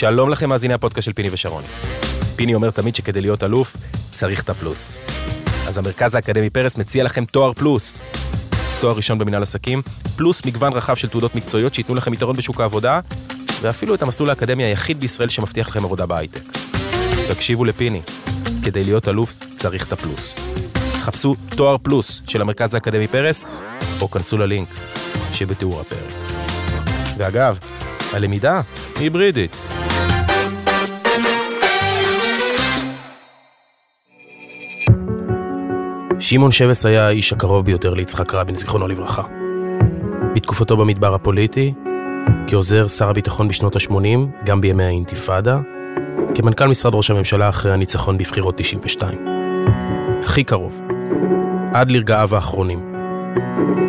שלום לכם מאזיני הפודקאסט של פיני ושרון. פיני אומר תמיד שכדי להיות אלוף, צריך את הפלוס. אז המרכז האקדמי פרס מציע לכם תואר פלוס. תואר ראשון במנהל עסקים, פלוס מגוון רחב של תעודות מקצועיות שייתנו לכם יתרון בשוק העבודה, ואפילו את המסלול האקדמי היחיד בישראל שמבטיח לכם עבודה בהייטק. תקשיבו לפיני, כדי להיות אלוף צריך את הפלוס. חפשו תואר פלוס של המרכז האקדמי פרס, או כנסו ללינק שבתיאור הפרק. ואגב, הלמידה היא היברידית. שמעון שבס היה האיש הקרוב ביותר ליצחק רבין, זיכרונו לברכה. בתקופתו במדבר הפוליטי, כעוזר שר הביטחון בשנות ה-80, גם בימי האינתיפאדה, כמנכ"ל משרד ראש הממשלה אחרי הניצחון בבחירות 92. הכי קרוב, עד לרגעיו האחרונים.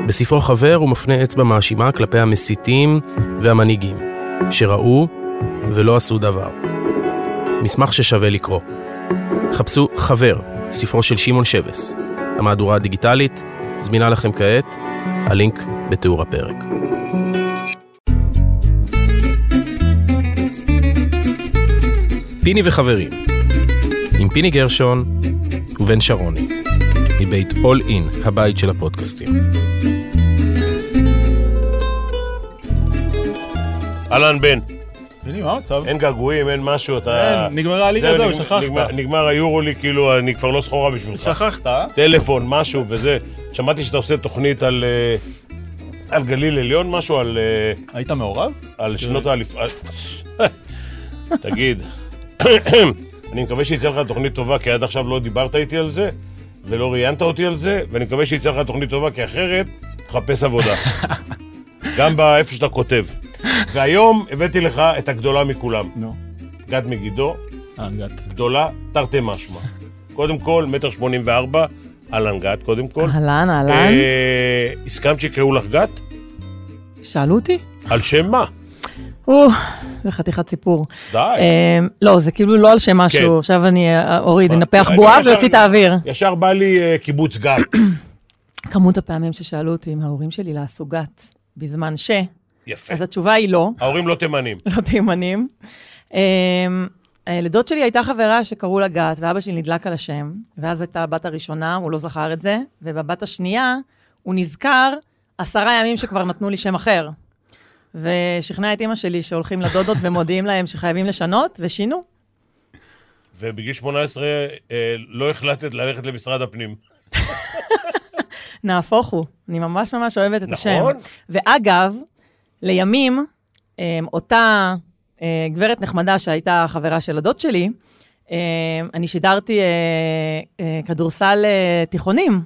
בספרו חבר הוא מפנה אצבע מאשימה כלפי המסיתים והמנהיגים, שראו ולא עשו דבר. מסמך ששווה לקרוא. חפשו חבר, ספרו של שמעון שבס. המהדורה הדיגיטלית זמינה לכם כעת, הלינק בתיאור הפרק. פיני וחברים, עם פיני גרשון ובן שרוני, מבית All In, הבית של הפודקאסטים. אהלן בן, מה המצב? אין געגועים, אין משהו, אתה... אין, נגמרה הליגה, זהו, שכחת. נגמר- היורו לי, כאילו, אני כבר לא סחורה בשבילך. שכחת, אה? טלפון, משהו וזה. שמעתי שאתה עושה תוכנית על... אה, על גליל עליון, משהו על, אה, היית מעורב? על שנות האליפ... תגיד, אני מקווה שיצא לך תוכנית טובה, כי עד עכשיו לא דיברת איתי על זה, ולא ראיינת אותי על זה, ואני מקווה שיצא לך תוכנית טובה, כי אחרת תחפש עבודה. גם באיפה שאתה כותב. והיום הבאתי לך את הגדולה מכולם, נו. גד מגידו, אה, הגעת. גדולה תרתי משמע. קודם כל, מטר שמונים וארבע, אהלן גת, קודם כל. אהלן, אהלן. אה, הסכמת שיקראו לך גת? שאלו אותי? על שם מה? או, זה חתיכת סיפור. די. אמ, לא, זה כאילו לא על שם כן. משהו, עכשיו אני אה, אוריד? אנפח אני בועה ואוציא את האוויר. ישר בא לי אה, קיבוץ גת. כמות הפעמים ששאלו אותי אם ההורים שלי לעשו גת בזמן ש, יפה. אז התשובה היא לא, ההורים לא תימנים. לא תימנים. אמ, לדוד שלי הייתה חברה שקראו לה גת, ואבא שלי נדלק על השם, ואז הייתה הבת הראשונה, הוא לא זכר את זה, ובבת השנייה הוא נזכר עשרה ימים שכבר נתנו לי שם אחר. ושכנע את אימא שלי שהולכים לדודות ומודיעים להם שחייבים לשנות, ושינו. ובגיל 18 אה, לא החלטת ללכת למשרד הפנים. נהפוך הוא, אני ממש ממש אוהבת את השם. נכון. ואגב, לימים, אמ, אותה אה, גברת נחמדה שהייתה חברה של הדוד שלי, אמ, אני שידרתי אה, אה, כדורסל תיכונים,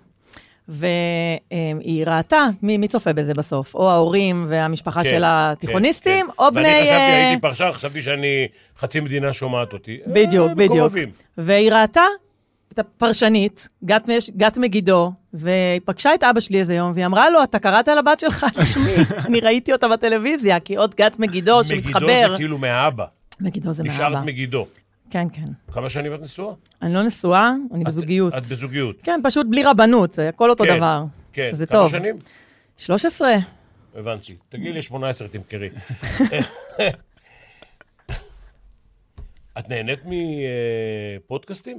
והיא ראתה, מי, מי צופה בזה בסוף? או ההורים והמשפחה כן, של התיכוניסטים, כן, או כן. בני... ואני חשבתי, הייתי פרשן, חשבתי שאני, חצי מדינה שומעת אותי. בדיוק, אה, בדיוק. מקורבים. והיא ראתה את הפרשנית, גת, גת מגידו, והיא פגשה את אבא שלי איזה יום, והיא אמרה לו, אתה קראת על הבת שלך על שמי, אני ראיתי אותה בטלוויזיה, כי עוד גת מגידו שמתחבר. מגידו זה כאילו מהאבא. מגידו זה מאבא. נשארת מגידו. כן, כן. כמה שנים את נשואה? אני לא נשואה, אני את- בזוגיות. את בזוגיות. כן, פשוט בלי רבנות, זה הכל אותו כן, דבר. כן. זה כמה טוב. שנים? 13. הבנתי. תגידי לי 18, תמכרי. את נהנית מפודקאסטים?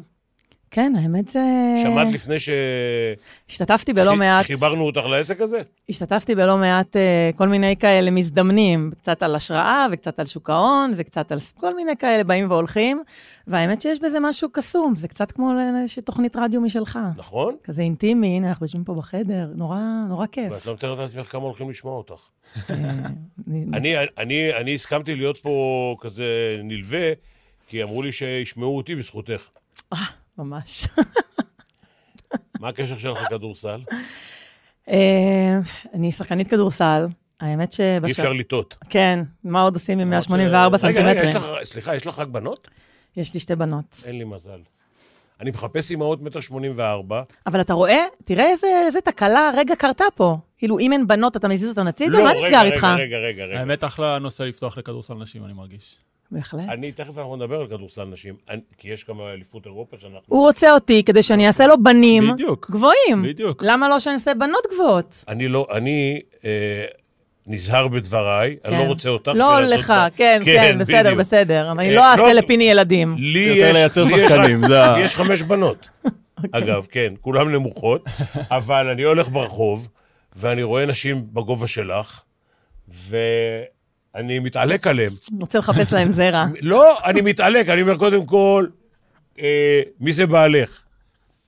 כן, האמת זה... שמעת לפני ש... השתתפתי בלא מעט, חיברנו אותך לעסק הזה? השתתפתי בלא מעט אה, כל מיני כאלה מזדמנים, קצת על השראה וקצת על שוק ההון וקצת על כל מיני כאלה באים והולכים, והאמת שיש בזה משהו קסום, זה קצת כמו איזושהי תוכנית רדיו משלך. נכון? כזה אינטימי, הנה, אנחנו יושבים פה בחדר, נורא, נורא ואת כיף. לא מתארת לעצמך כמה הולכים לשמוע אותך. אה, אני- אני, אני, אני הסכמתי להיות פה כזה נלווה, כי אמרו לי שישמעו אותי בזכותך. ממש. מה הקשר שלך לכדורסל? אה, אני שחקנית כדורסל, האמת אי שבשל... אפשר לטעות. כן, מה עוד עושים עם רגע, 184 רגע, יש סנטימטרים? לך, סליחה, יש לך רק בנות? יש לי שתי בנות. אין לי מזל. אני מחפש אימהות מטר שמונים וארבע. אבל אתה רואה, תראה איזה, איזה תקלה רגע קרתה פה. כאילו, אם אין בנות, אתה מזיז אותן הצידה? מה נסגר לא, רגע, איתך? רגע, רגע, רגע, רגע. האמת, אחלה נושא לפתוח לכדורסל נשים, אני מרגיש. בהחלט. אני, תכף אנחנו נדבר על כדורסל נשים, אני- כי יש גם אליפות אירופה שאנחנו... הוא רוצה אותי כדי שאני אעשה לו בנים בדיוק. גבוהים. בדיוק. למה לא שאני אעשה בנות גבוהות? אני לא, אני, אה, נזהר בדבריי, אני לא כן. רוצה אותך. לא לך, בה- כן, כן, בסדר, בדיוק. בסדר. אני אה, לא אעשה לא, לפיני ילדים. לי יותר יש, לי יש יש חמש בנות. אוקיי. אגב, כן, כולן נמוכות, אבל אני הולך ברחוב, ואני רואה נשים בגובה שלך, ואני מתעלק עליהן. אני רוצה לחפש להם זרע. לא, אני מתעלק, אני אומר קודם כל, אה, מי זה בעלך?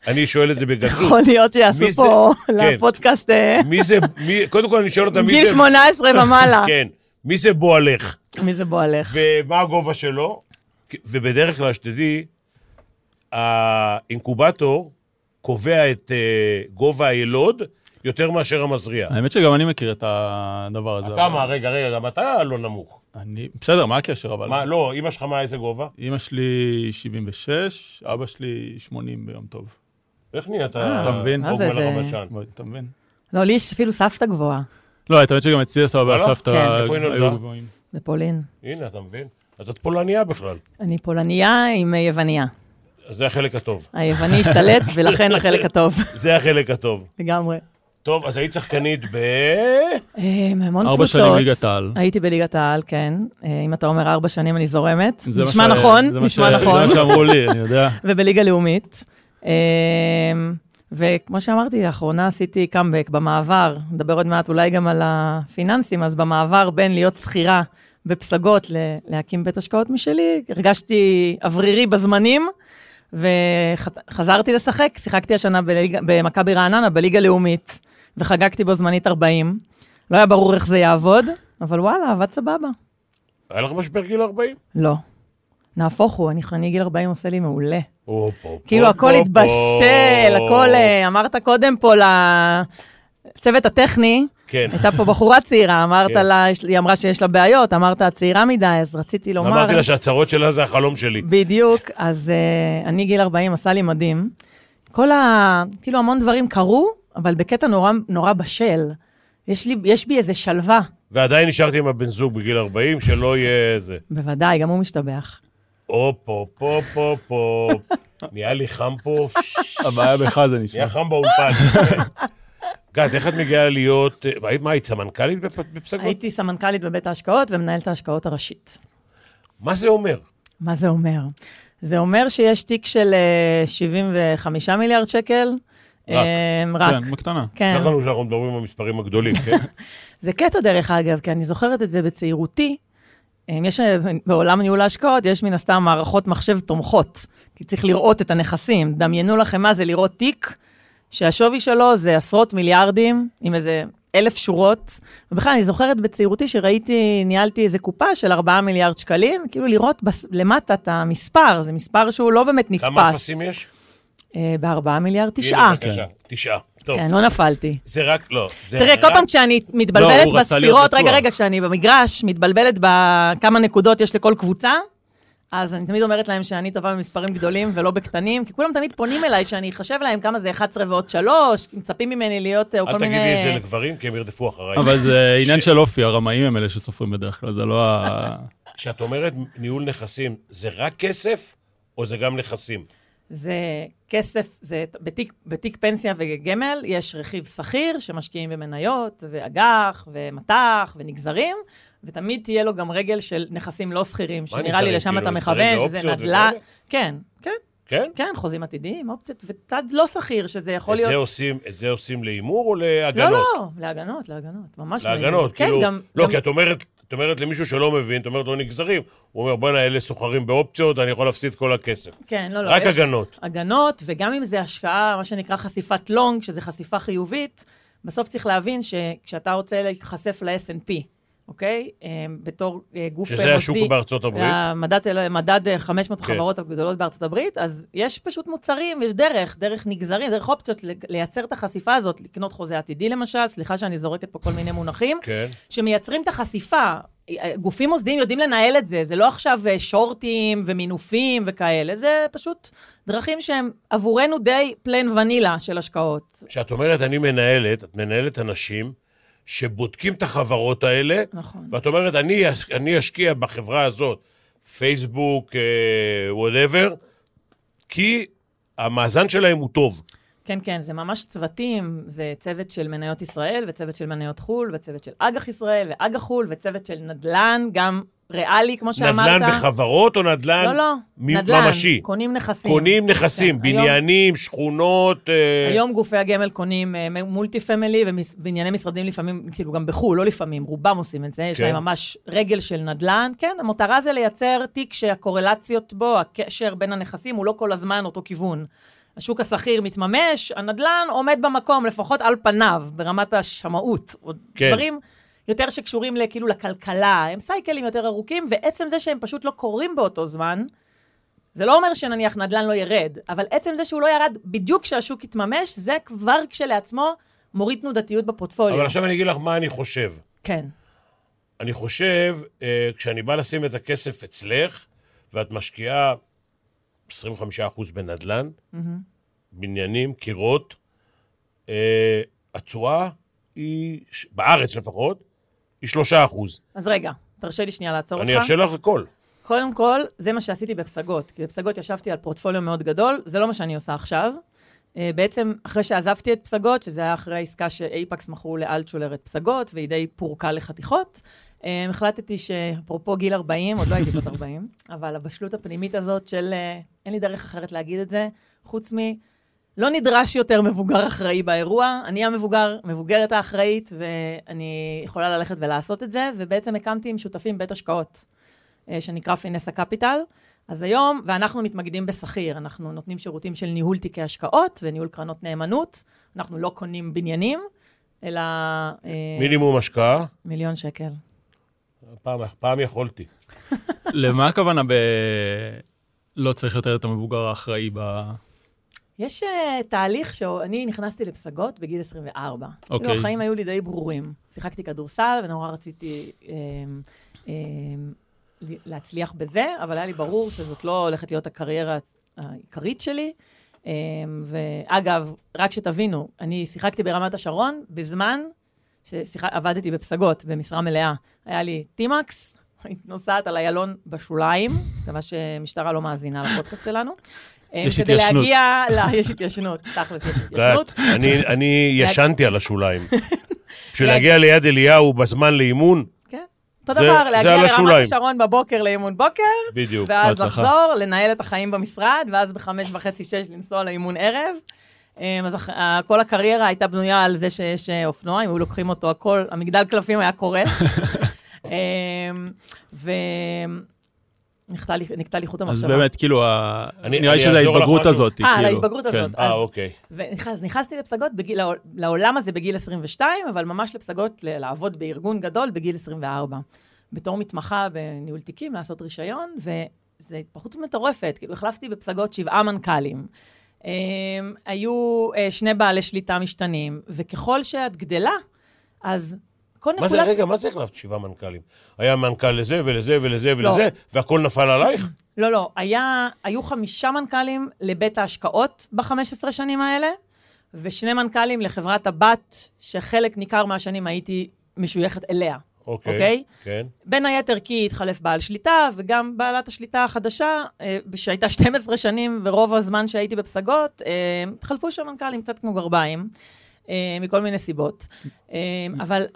אני שואל את זה בגדול. יכול להיות שיעשו פה כן. לפודקאסט אה, מי זה, מי, קודם כל אני שואל אותה מי גיל זה... 18 ומעלה. כן, מי זה בועלך? מי זה בועלך? ומה הגובה שלו? ובדרך כלל, שתדעי, האינקובטור קובע את אה, גובה הילוד יותר מאשר המזריע. האמת שגם אני מכיר את הדבר הזה. אתה מה, רגע, רגע, גם אתה לא נמוך. אני... בסדר, מה הקשר אבל? מה, לא, אמא שלך מה, איזה גובה? אמא שלי 76, אבא שלי 80 ביום טוב. איך נהיית? אה, אתה מבין? מה זה, זה- אתה מבין? לא, לי יש אפילו סבתא גבוהה לא, האמת שגם אצלי הסבא וואלה? והסבתא כן. היו גבוהים. בפולין. הנה, אתה מבין? אז את פולניה בכלל. אני פולניה עם אה, יווניה. זה החלק הטוב. היווני השתלט, ולכן החלק הטוב, זה החלק הטוב. לגמרי. טוב, אז היית שחקנית ב... אה, המון ארבע קבוצות. שנים ליגת העל. הייתי בליגת העל, כן. אה, אם אתה אומר ארבע שנים, אני זורמת. נשמע נכון, נשמע נכון. זה מה שאמרו לי, אני יודע. ובליגה לאומית. אה, וכמו שאמרתי, לאחרונה עשיתי קאמבק במעבר, נדבר עוד מעט אולי גם על הפיננסים, אז במעבר בין להיות שכירה בפסגות ל- להקים בית השקעות משלי, הרגשתי אוורירי בזמנים, וחזרתי לשחק, שיחקתי השנה בליגה- במכבי רעננה, בליגה לאומית, וחגגתי בו זמנית 40. לא היה ברור איך זה יעבוד, אבל וואלה, עבד סבבה. היה לך משבר גיל 40? לא. נהפוך הוא, אני, אני גיל 40 עושה לי מעולה. כאילו, הכל התבשל. הכל... אה, אמרת קודם פה לצוות הטכני, כן. הייתה פה בחורה צעירה, אמרת כן. לה, היא אמרה שיש לה בעיות, אמרת, את צעירה מדי, אז רציתי לומר... אמרתי לה שהצרות שלה זה החלום שלי. בדיוק, אז uh, אני גיל 40, עשה לי מדהים. כל ה... כאילו, המון דברים קרו, אבל בקטע נורא, נורא בשל. יש, לי, יש בי איזה שלווה, ועדיין נשארתי עם הבן זוג בגיל 40, שלא יהיה זה. בוודאי, גם הוא משתבח. או, פה, פה, פה, פה. נהיה לי חם פה. הבעיה בך זה נשמע. נהיה חם באולפן. גת, איך את מגיעה להיות... אה, מה, היית סמנכ"לית בפ- בפסגות? הייתי סמנכ"לית בבית ההשקעות ומנהלת ההשקעות הראשית. מה זה אומר? מה זה אומר? זה אומר שיש תיק של אה, 75 מיליארד שקל. רק. אה, רק. כן, בקטנה. כן. סלח לנו שאנחנו מדברים על המספרים הגדולים, כן? זה קטע דרך אגב, כי אני זוכרת את זה בצעירותי. יש, בעולם ניהול ההשקעות יש מן הסתם מערכות מחשב תומכות, כי צריך לראות את הנכסים. דמיינו לכם מה זה לראות תיק, שהשווי שלו זה עשרות מיליארדים, עם איזה אלף שורות. ובכלל, אני זוכרת בצעירותי שראיתי, ניהלתי איזה קופה של 4 מיליארד שקלים, כאילו לראות בס, למטה את המספר, זה מספר שהוא לא באמת נתפס. כמה אפסים יש? אה, ב-4 מיליארד, תשעה. בבקשה, תשעה. טוב, כן, לא נפלתי. זה רק, לא. זה תראה, כל רק- פעם כשאני לא, מתבלבלת להיות בספירות, רגע. רגע, כשאני במגרש, מתבלבלת בכמה נקודות יש לכל קבוצה, אז אני תמיד אומרת להם שאני טובה במספרים גדולים ולא בקטנים, כי כולם תמיד פונים אליי שאני אחשב להם כמה זה 11 ועוד 3, מצפים ממני להיות אה, או אל כל מיני... תגידי את זה לגברים, כי הם ירדפו אחריי. אבל זה עניין של אופי, הרמאים הם אלה שסופרים בדרך כלל, זה לא ה... כשאת אומרת ניהול נכסים, זה רק כסף, או זה גם נכסים? זה כסף, זה בתיק, בתיק פנסיה וגמל, יש רכיב שכיר שמשקיעים במניות, ואג"ח, ומט"ח, ונגזרים, ותמיד תהיה לו גם רגל של נכסים לא שכירים, שנראה לי? לשם כאילו, אתה מכוון, שזה נדל"ן. כן, כן, כן? כן, חוזים עתידיים, אופציות, וצד לא שכיר, שזה יכול את להיות... זה עושים- את זה עושים להימור או לא, להגנות? לא, להגנות, להגנות, ממש להגנות, כן, כאילו... גם... לא, גם- כי את אומרת, את אומרת למישהו שלא מבין, את אומרת לו נגזרים. הוא אומר, בוא'נה, אלה סוחרים באופציות, אני יכול להפסיד כל הכסף. כן, לא, לא. רק הגנות. הגנות, וגם אם זה השקעה, מה שנקרא חשיפת לונג, שזה חשיפה חיובית, בסוף צריך להבין שכשאתה רוצה להיחשף ל-S&P, אוקיי? אה, בתור אה, גוף שזה השוק בארצות הברית. המדד, מדד אה, 500 כן. החברות הגדולות בארצות הברית, אז יש פשוט מוצרים, יש דרך, דרך נגזרים, דרך אופציות לייצר את החשיפה הזאת, לקנות חוזה עתידי למשל, סליחה שאני זורקת פה כל מיני מונחים, כן. שמייצרים את החשיפה. גופים מוסדיים יודעים לנהל את זה, זה לא עכשיו אה, שורטים ומינופים וכאלה, זה פשוט דרכים שהם עבורנו די plain vanilla של השקעות. כשאת אומרת אני מנהלת, את מנהלת אנשים שבודקים את החברות האלה, נכון. ואת אומרת, אני, אני אשקיע בחברה הזאת, פייסבוק, whatever, כי המאזן שלהם הוא טוב. כן, כן, זה ממש צוותים, זה צוות של מניות ישראל, וצוות של מניות חו"ל, וצוות של אג"ח ישראל, ואג"ח חו"ל, וצוות של נדל"ן, גם ריאלי, כמו שאמרת. נדל"ן בחברות או נדל"ן לא, לא, מ- נדל"ן, ממשי? קונים נכסים. קונים נכסים, כן, היום- בניינים, שכונות... אה, היום גופי הגמל קונים אה, מולטי פמילי ובנייני משרדים לפעמים, כאילו גם בחו"ל, לא לפעמים, רובם עושים את זה, יש כן. להם ממש רגל של נדל"ן. כן, המטרה זה לייצר תיק שהקורלציות בו, הקשר בין הנכסים הוא לא כל הזמן אותו כיוון. השוק השכיר מתממש, הנדל"ן עומד במקום, לפחות על פניו, ברמת השמאות. או כן. דברים יותר שקשורים כאילו לכלכלה, הם סייקלים יותר ארוכים, ועצם זה שהם פשוט לא קורים באותו זמן, זה לא אומר שנניח נדל"ן לא ירד, אבל עצם זה שהוא לא ירד בדיוק כשהשוק יתממש, זה כבר כשלעצמו מוריד תנודתיות בפורטפוליו. אבל עכשיו אני אגיד לך מה אני חושב. כן. אני חושב, אה, כשאני בא לשים את הכסף אצלך, ואת משקיעה 25% בנדל"ן, בניינים, קירות, אה, התשואה היא, בארץ לפחות, היא 3%. אז רגע, תרשה לי שנייה לעצור אותך. אני ארשה לך הכל. קודם כל, זה מה שעשיתי בפסגות. כי בפסגות ישבתי על פורטפוליו מאוד גדול, זה לא מה שאני עושה עכשיו. אה, בעצם, אחרי שעזבתי את פסגות, שזה היה אחרי העסקה שאייפקס מכרו לאלטשולר את פסגות, והיא די פורקה לחתיכות, אה, החלטתי שאפרופו גיל 40, עוד לא הייתי בת 40, אבל הבשלות הפנימית הזאת של, אה, אין לי דרך אחרת להגיד את זה, חוץ מ... לא נדרש יותר מבוגר אחראי באירוע, אני המבוגר, מבוגרת האחראית, ואני יכולה ללכת ולעשות את זה, ובעצם הקמתי עם שותפים בית השקעות. אה, שנקרא פינסה קפיטל. אז היום, ואנחנו מתמקדים בשכיר, אנחנו נותנים שירותים של ניהול תיקי השקעות וניהול קרנות נאמנות. אנחנו לא קונים בניינים, אלא אה, מינימום השקעה, מיליון שקל. פעם, פעם יכולתי. למה הכוונה ב... לא צריך יותר את המבוגר האחראי ב... יש uh, תהליך שאני נכנסתי לפסגות בגיל 24. אוקיי. כאילו, החיים היו לי די ברורים. שיחקתי כדורסל ונורא רציתי אה, אה, להצליח בזה, אבל היה לי ברור שזאת לא הולכת להיות הקריירה העיקרית שלי. אה, ואגב, רק שתבינו, אני שיחקתי ברמת השרון בזמן שעבדתי בפסגות במשרה מלאה. היה לי טימקס, היית נוסעת על איילון בשוליים, מקווה שמשטרה לא מאזינה לפודקאסט שלנו. יש כדי התיישנות. להגיע, ל... יש התיישנות, תכלס יש התיישנות. אני, אני ישנתי על השוליים. בשביל להגיע ליד אליהו בזמן לאימון, כן. אותו זה- דבר, זה להגיע על לרמת. השרון בבוקר לאימון בוקר, בדיוק. ואז בהצלחה. לחזור, לנהל את החיים במשרד, ואז בחמש וחצי, שש לנסוע לאימון ערב. אמ, אז אח- ה- כל הקריירה הייתה בנויה על זה שיש אה, אופנוע, אם היו לוקחים אותו, הכל, המגדל קלפים היה קורס. אמ, ו... נקטע לי חוט אז המחשבה. באמת, כאילו, ה- אני- נראה לי שזה ההתבגרות. הזאת. אה, כאילו. להתבגרות כן. הזאת. אה, אז- אוקיי. ונכנס, נכנסתי לפסגות בגיל, לעול- לעולם הזה בגיל 22, אבל ממש לפסגות ל- לעבוד בארגון גדול בגיל 24. בתור מתמחה בניהול תיקים, לעשות רישיון, וזו התפתחות מטורפת. כאילו, החלפתי בפסגות שבעה מנכ"לים. Um, היו uh, שני בעלי שליטה משתנים, וככל שאת גדלה, אז כל מה זה. רגע, מה זה החלפת שבעה מנכ"לים? היה מנכ"ל לזה ולזה ולזה לא. ולזה, והכל נפל עלייך? לא, לא, היה, היו חמישה מנכ"לים לבית ההשקעות ב-15 שנים האלה, ושני מנכ"לים לחברת הבת, שחלק ניכר מהשנים הייתי משויכת אליה. אוקיי. אוקיי? כן. בין היתר כי התחלף בעל שליטה, וגם בעלת השליטה החדשה, אה, שהייתה 12 שנים, ורוב הזמן שהייתי בפסגות, אה, התחלפו שם מנכ"לים קצת כמו גרביים, מכל מיני סיבות. אה, אבל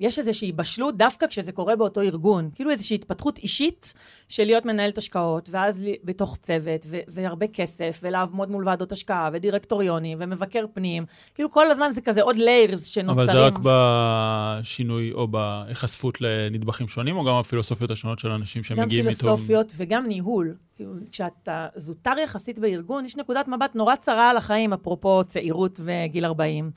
יש איזושהי בשלות דווקא כשזה קורה באותו ארגון. כאילו איזושהי התפתחות אישית של להיות מנהלת השקעות, ואז בתוך צוות, ו- והרבה כסף, ולעמוד מול ועדות השקעה, ודירקטוריונים, ומבקר פנים. כאילו כל הזמן זה כזה עוד ליירס שנוצרים. אבל זה רק בשינוי או בהיחשפות לנדבכים שונים, או גם הפילוסופיות השונות של אנשים גם שמגיעים איתו? פילוסופיות וגם ניהול. כאילו, כשאתה זוטר יחסית בארגון, יש נקודת מבט נורא צרה על החיים, אפרופו צעירות וגיל 40.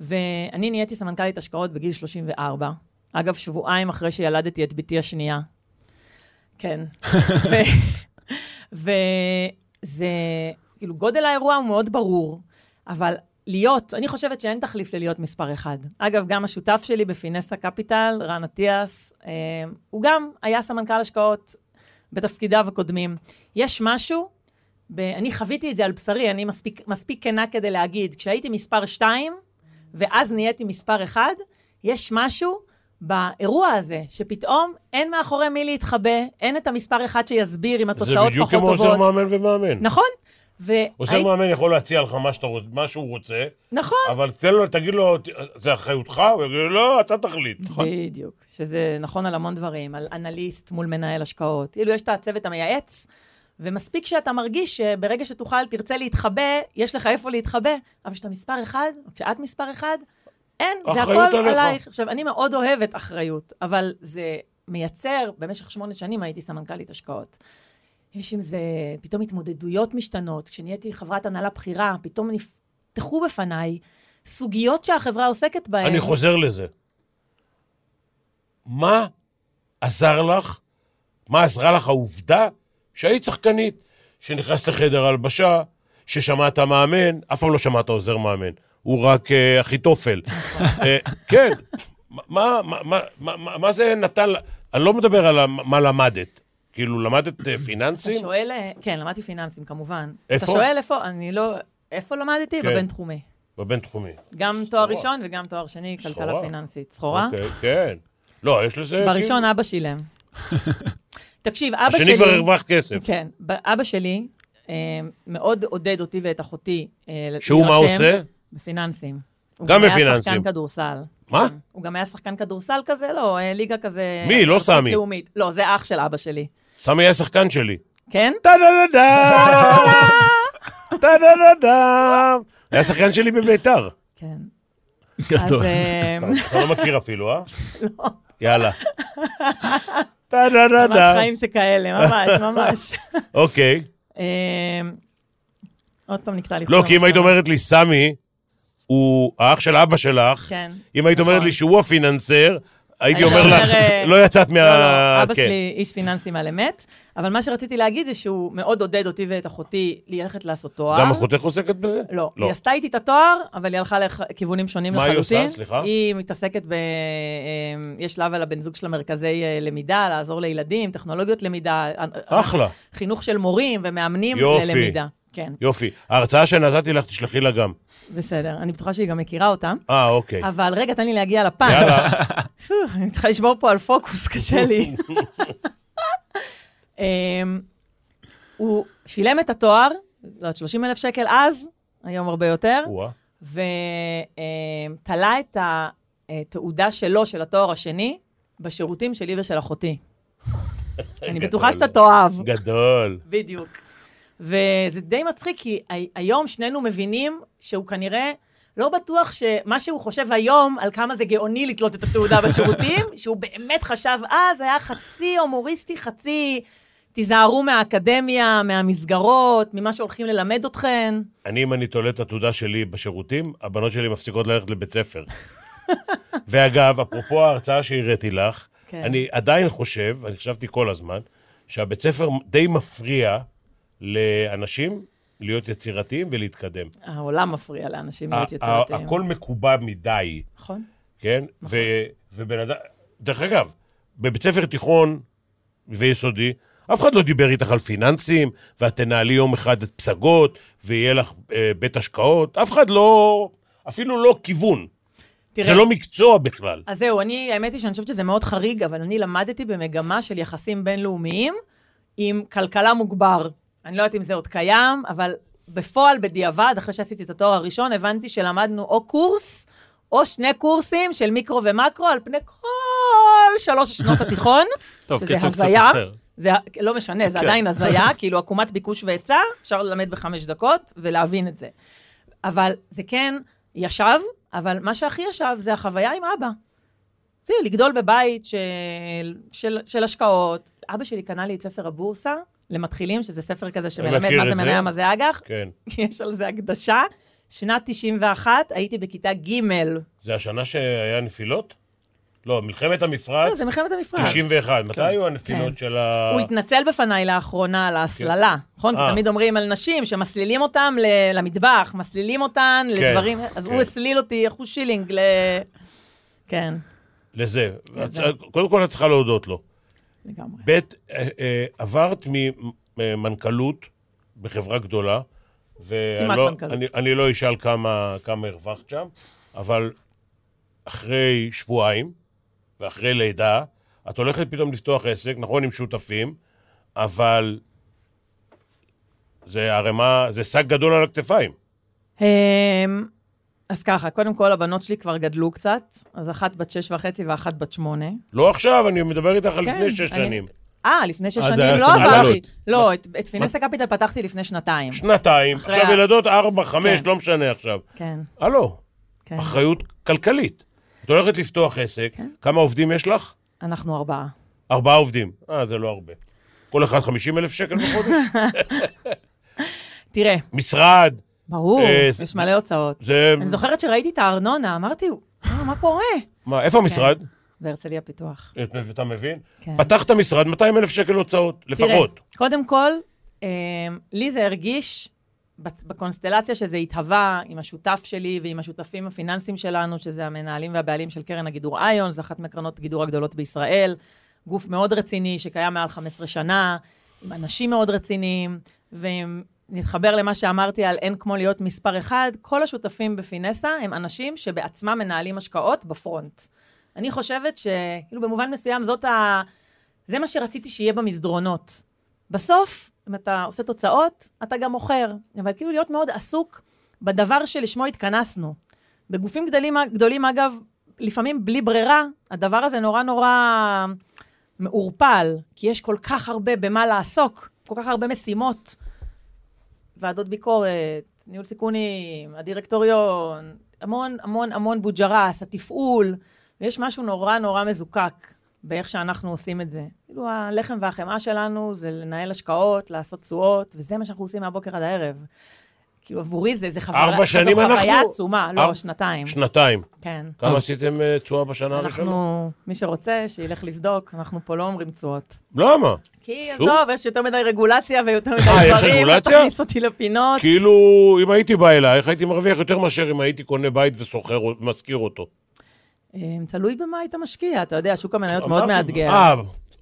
ואני נהייתי סמנכ"לית השקעות בגיל 34. אגב, שבועיים אחרי שילדתי את בתי השנייה. כן. וזה, כאילו, גודל האירוע הוא מאוד ברור, אבל להיות, אני חושבת שאין תחליף ללהיות מספר אחד. אגב, גם השותף שלי בפינסה קפיטל, רן אטיאס, אה, הוא גם היה סמנכ"ל השקעות בתפקידיו הקודמים. יש משהו, ב, אני חוויתי את זה על בשרי, אני מספיק, מספיק כנה כדי להגיד, כשהייתי מספר שתיים, ואז נהייתי מספר אחד, יש משהו באירוע הזה, שפתאום אין מאחורי מי להתחבא, אין את המספר אחד שיסביר אם זה התוצאות בדיוק פחות כמו טובות. עוזר מאמן ומאמן. נכון, עוזר מאמן יכול להציע לך מה, שאתה, מה שהוא רוצה, נכון. אבל תן לו, תגיד לו, זה אחריותך? הוא יגיד לא, אתה תחליט. בדיוק, שזה נכון על המון דברים, על אנליסט מול מנהל השקעות. כאילו, יש את הצוות המייעץ, ומספיק שאתה מרגיש שברגע שתוכל, תרצה להתחבא, יש לך איפה להתחבא, אבל כשאתה מספר אחד, או כשאת מספר אחד, אין, זה הכל עליך. עלייך. עכשיו, אני מאוד אוהבת אחריות, אבל זה מייצר, במשך שמונה שנים הייתי סמנכ"לית השקעות. יש עם זה פתאום התמודדויות משתנות. כשנהייתי חברת הנהלה בכירה, פתאום נפתחו בפניי סוגיות שהחברה עוסקת בהן. אני חוזר לזה. מה עזר לך, מה עזרה לך העובדה שהיית שחקנית, שנכנסת לחדר הלבשה, ששמעת מאמן, אף פעם לא שמעת עוזר מאמן, הוא רק אה, אחיתופל. אה, כן, מה, מה, מה, מה, מה, זה נתן, אני לא מדבר על מה למדת. כאילו, למדת אה, אתה פיננסים? שואל, אה, כן, למדתי פיננסים כמובן. איפה? אתה שואל איפה, אני לא, איפה למדתי? כן. בבינתחומי. בבינתחומי. גם תואר ראשון וגם תואר שני, סחורה. כלכלה פיננסית. סחורה? אוקיי, כן. לא, יש לזה... בראשון אבא שילם. תקשיב, אבא כאילו- שלי... השני כבר הרווחת כסף. כן, אבא שלי אה, מאוד עודד אותי ואת אחותי אה, שהוא מה להירשם עושה? בפיננסים. הוא גם היה בפיננסים. שחקן כדורסל. מה? כן. הוא גם היה שחקן כדורסל כזה, לא, אה, ליגה כזה... מי? לא סמי. לאומית. לא, זה אח של אבא שלי. סמי היה שחקן שלי. כן? טה-דה-דה-דה! טה-דה-דה-דה! היה שחקן שלי בביתר. כן. גדול. אז... אה, אתה לא מכיר אפילו, אה? לא. יאללה. ממש. חיים שכאלה, ממש, ממש. אוקיי. אה, עוד פעם נקטע לי. לא, כי אם היית. אומרת לי, סמי, הוא האח של אבא שלך, כן. אם היית אומרת נכון. לי שהוא הפיננסר, הייתי היית אומר לך, אה, לא יצאת מה... לא, לא, אבא כן. שלי איש פיננסים על אמת, אבל מה שרציתי להגיד זה שהוא מאוד עודד אותי ואת אחותי ללכת לעשות תואר. גם אחותך עוסקת בזה? לא, לא. היא עשתה איתי את התואר, אבל היא הלכה לכיוונים שונים מה לחלוטין. היא עושה? סליחה? היא מתעסקת ב... אה, יש לה ולבן זוג שלה מרכזי אה, למידה, לעזור לילדים, טכנולוגיות למידה. אה, אחלה. חינוך של מורים ומאמנים יופי. כן, יופי. ההרצאה שנתתי לך, תשלחי לה גם. בסדר. אני בטוחה שהיא גם מכירה אותם. אה, אוקיי. אבל רגע, תן לי להגיע לפאנץ'. יאללה. אני צריכה לשמור פה על פוקוס, קשה לי. אמ, הוא שילם את התואר, לא יודעת, 30 אלף שקל אז, היום הרבה יותר. ותלה את התעודה שלו, של התואר השני, בשירותים שלי ושל אחותי. אני. בטוחה שאתה תאהב. גדול. בדיוק. וזה די מצחיק, כי הי- היום שנינו מבינים שהוא כנראה לא בטוח שמה שהוא חושב היום על כמה זה גאוני לתלות את התעודה בשירותים, שהוא באמת חשב אז, היה חצי הומוריסטי, חצי תיזהרו מהאקדמיה, מהמסגרות, ממה שהולכים ללמד אתכן. אני, אם אני תולה את התעודה שלי בשירותים, הבנות שלי מפסיקות ללכת לבית ספר. ואגב, אפרופו ההרצאה שהראיתי לך, כן. אני עדיין חושב, אני חשבתי כל הזמן, שהבית ספר די מפריע לאנשים להיות יצירתיים ולהתקדם. העולם מפריע לאנשים להיות יצירתיים. הכל מקובע מדי, נכון? כן? ו- ובן אדם... דרך אגב, בבית ספר תיכון ויסודי, אף אחד לא דיבר איתך על פיננסים, ואת תנהלי יום אחד את פסגות, ויהיה לך אה, בית השקעות, אף אחד לא... אפילו לא כיוון. תראה, זה לא מקצוע בכלל. אז זהו, אני, האמת היא שאני חושבת שזה מאוד חריג, אבל אני למדתי במגמה של יחסים בינלאומיים עם כלכלה מוגבר. אני לא יודעת אם זה עוד קיים, אבל בפועל, בדיעבד, אחרי שעשיתי את התואר הראשון, הבנתי שלמדנו או קורס, או שני קורסים של מיקרו ומקרו על פני כל שלוש שנות התיכון, טוב, שזה הזיה. זה לא משנה, זה כן. עדיין הזיה, כאילו עקומת ביקוש והיצע, אפשר ללמד בחמש דקות ולהבין את זה. אבל זה כן ישב, אבל מה שהכי ישב זה החוויה עם אבא. תראי, לגדול בבית של, של, של השקעות. אבא שלי קנה לי את ספר הבורסה למתחילים, שזה ספר כזה שמלמד מה זה. מניה, מה זה אג"ח. כן. יש על זה הקדשה. שנת 91, הייתי בכיתה ג'. זה השנה שהיה נפילות? לא, מלחמת המפרץ, לא, זה מלחמת המפרץ. 91. מתי היו הנפילות כן. של ה... הוא התנצל בפניי לאחרונה על ההסללה, נכון? כי אה. תמיד אומרים על נשים שמסלילים אותם ל- למטבח, מסלילים אותן כן, לדברים, אז כן. הוא הסליל אותי, איך הוא שילינג ל... כן, לזה. לזה. את- קודם כל את צריכה להודות לו. לגמרי. ב', אה, אה, עברת ממנכ"לות בחברה גדולה, ואני לא, מנכ"לות. אני, אני לא אשאל כמה, כמה הרווחת שם, אבל אחרי שבועיים ואחרי לידה, את הולכת פתאום לפתוח עסק, נכון, עם שותפים, אבל זה ערימה, זה שק גדול על הכתפיים. אז ככה, קודם כל, הבנות שלי כבר גדלו קצת, אז אחת בת שש וחצי ואחת בת שמונה. לא עכשיו, אני מדבר איתך על כן, לפני שש אני- שנים. אה, לפני שש אה, שנים לא עברתי. לא, את- את פינסה קפיטל פתחתי לפני שנתיים. שנתיים, עכשיו ילדות ארבע, חמש, כן. לא משנה עכשיו. כן, הלו, כן. אחריות כלכלית. את הולכת לפתוח עסק. כמה עובדים יש לך? אנחנו ארבעה. ארבעה עובדים. אה, זה לא הרבה. כל אחד 50 אלף שקל בחודש? תראה, משרד, ברור, אה, יש מלא הוצאות. זה... אני זוכרת שראיתי את הארנונה, אמרתי, "אה, מה קורה? מה, איפה המשרד? בהרצליה פיתוח. אתה מבין? כן. פתחת משרד, 200 אלף שקל הוצאות, לפחות. תראה, קודם כל, אה, לי זה הרגיש, בקונסטלציה שזה התהווה עם השותף שלי ועם השותפים הפיננסיים שלנו, שזה המנהלים והבעלים של קרן הגידור איון, זו אחת מקרנות הגידור הגדולות בישראל, גוף מאוד רציני שקיים מעל 15 שנה, עם אנשים מאוד רציניים, ונתחבר למה שאמרתי על אין כמו להיות מספר אחד, כל השותפים בפינסה הם אנשים שבעצמם מנהלים השקעות בפרונט. אני חושבת שכאילו במובן מסוים זאת ה... זה מה שרציתי שיהיה במסדרונות. בסוף, אם אתה עושה תוצאות, אתה גם מוכר. אבל כאילו להיות מאוד עסוק בדבר שלשמו התכנסנו. בגופים גדולים, גדולים, אגב, לפעמים בלי ברירה, הדבר הזה נורא נורא מעורפל, כי יש כל כך הרבה במה לעסוק, כל כך הרבה משימות. ועדות ביקורת, ניהול סיכונים, הדירקטוריון, המון המון המון בוג'רס, התפעול, ויש משהו נורא נורא מזוקק באיך שאנחנו עושים את זה. כאילו, הלחם והחמאה שלנו זה לנהל השקעות, לעשות תשואות, וזה מה שאנחנו עושים מהבוקר עד הערב. כאילו, עבורי זה, זה חוויה, ארבע שנים זו חוויה אנחנו- עצומה, לא, שנתיים. שנתיים. כן. כמה עשיתם אה, תשואה בשנה הראשונה? אנחנו, מי שרוצה, שילך לבדוק, אנחנו פה לא אומרים תשואות. למה? כי? עזוב, יש יותר מדי רגולציה ויותר מדי אה, יש דברים, לא רגולציה? תכניס אותי לפינות. כאילו, אם הייתי בא אלייך, הייתי מרוויח יותר מאשר אם הייתי קונה בית ושוכר, משכיר אותו. אה, תלוי במה היית משקיע, אתה יודע, שוק המניות מאוד אמרתי, מאתגר.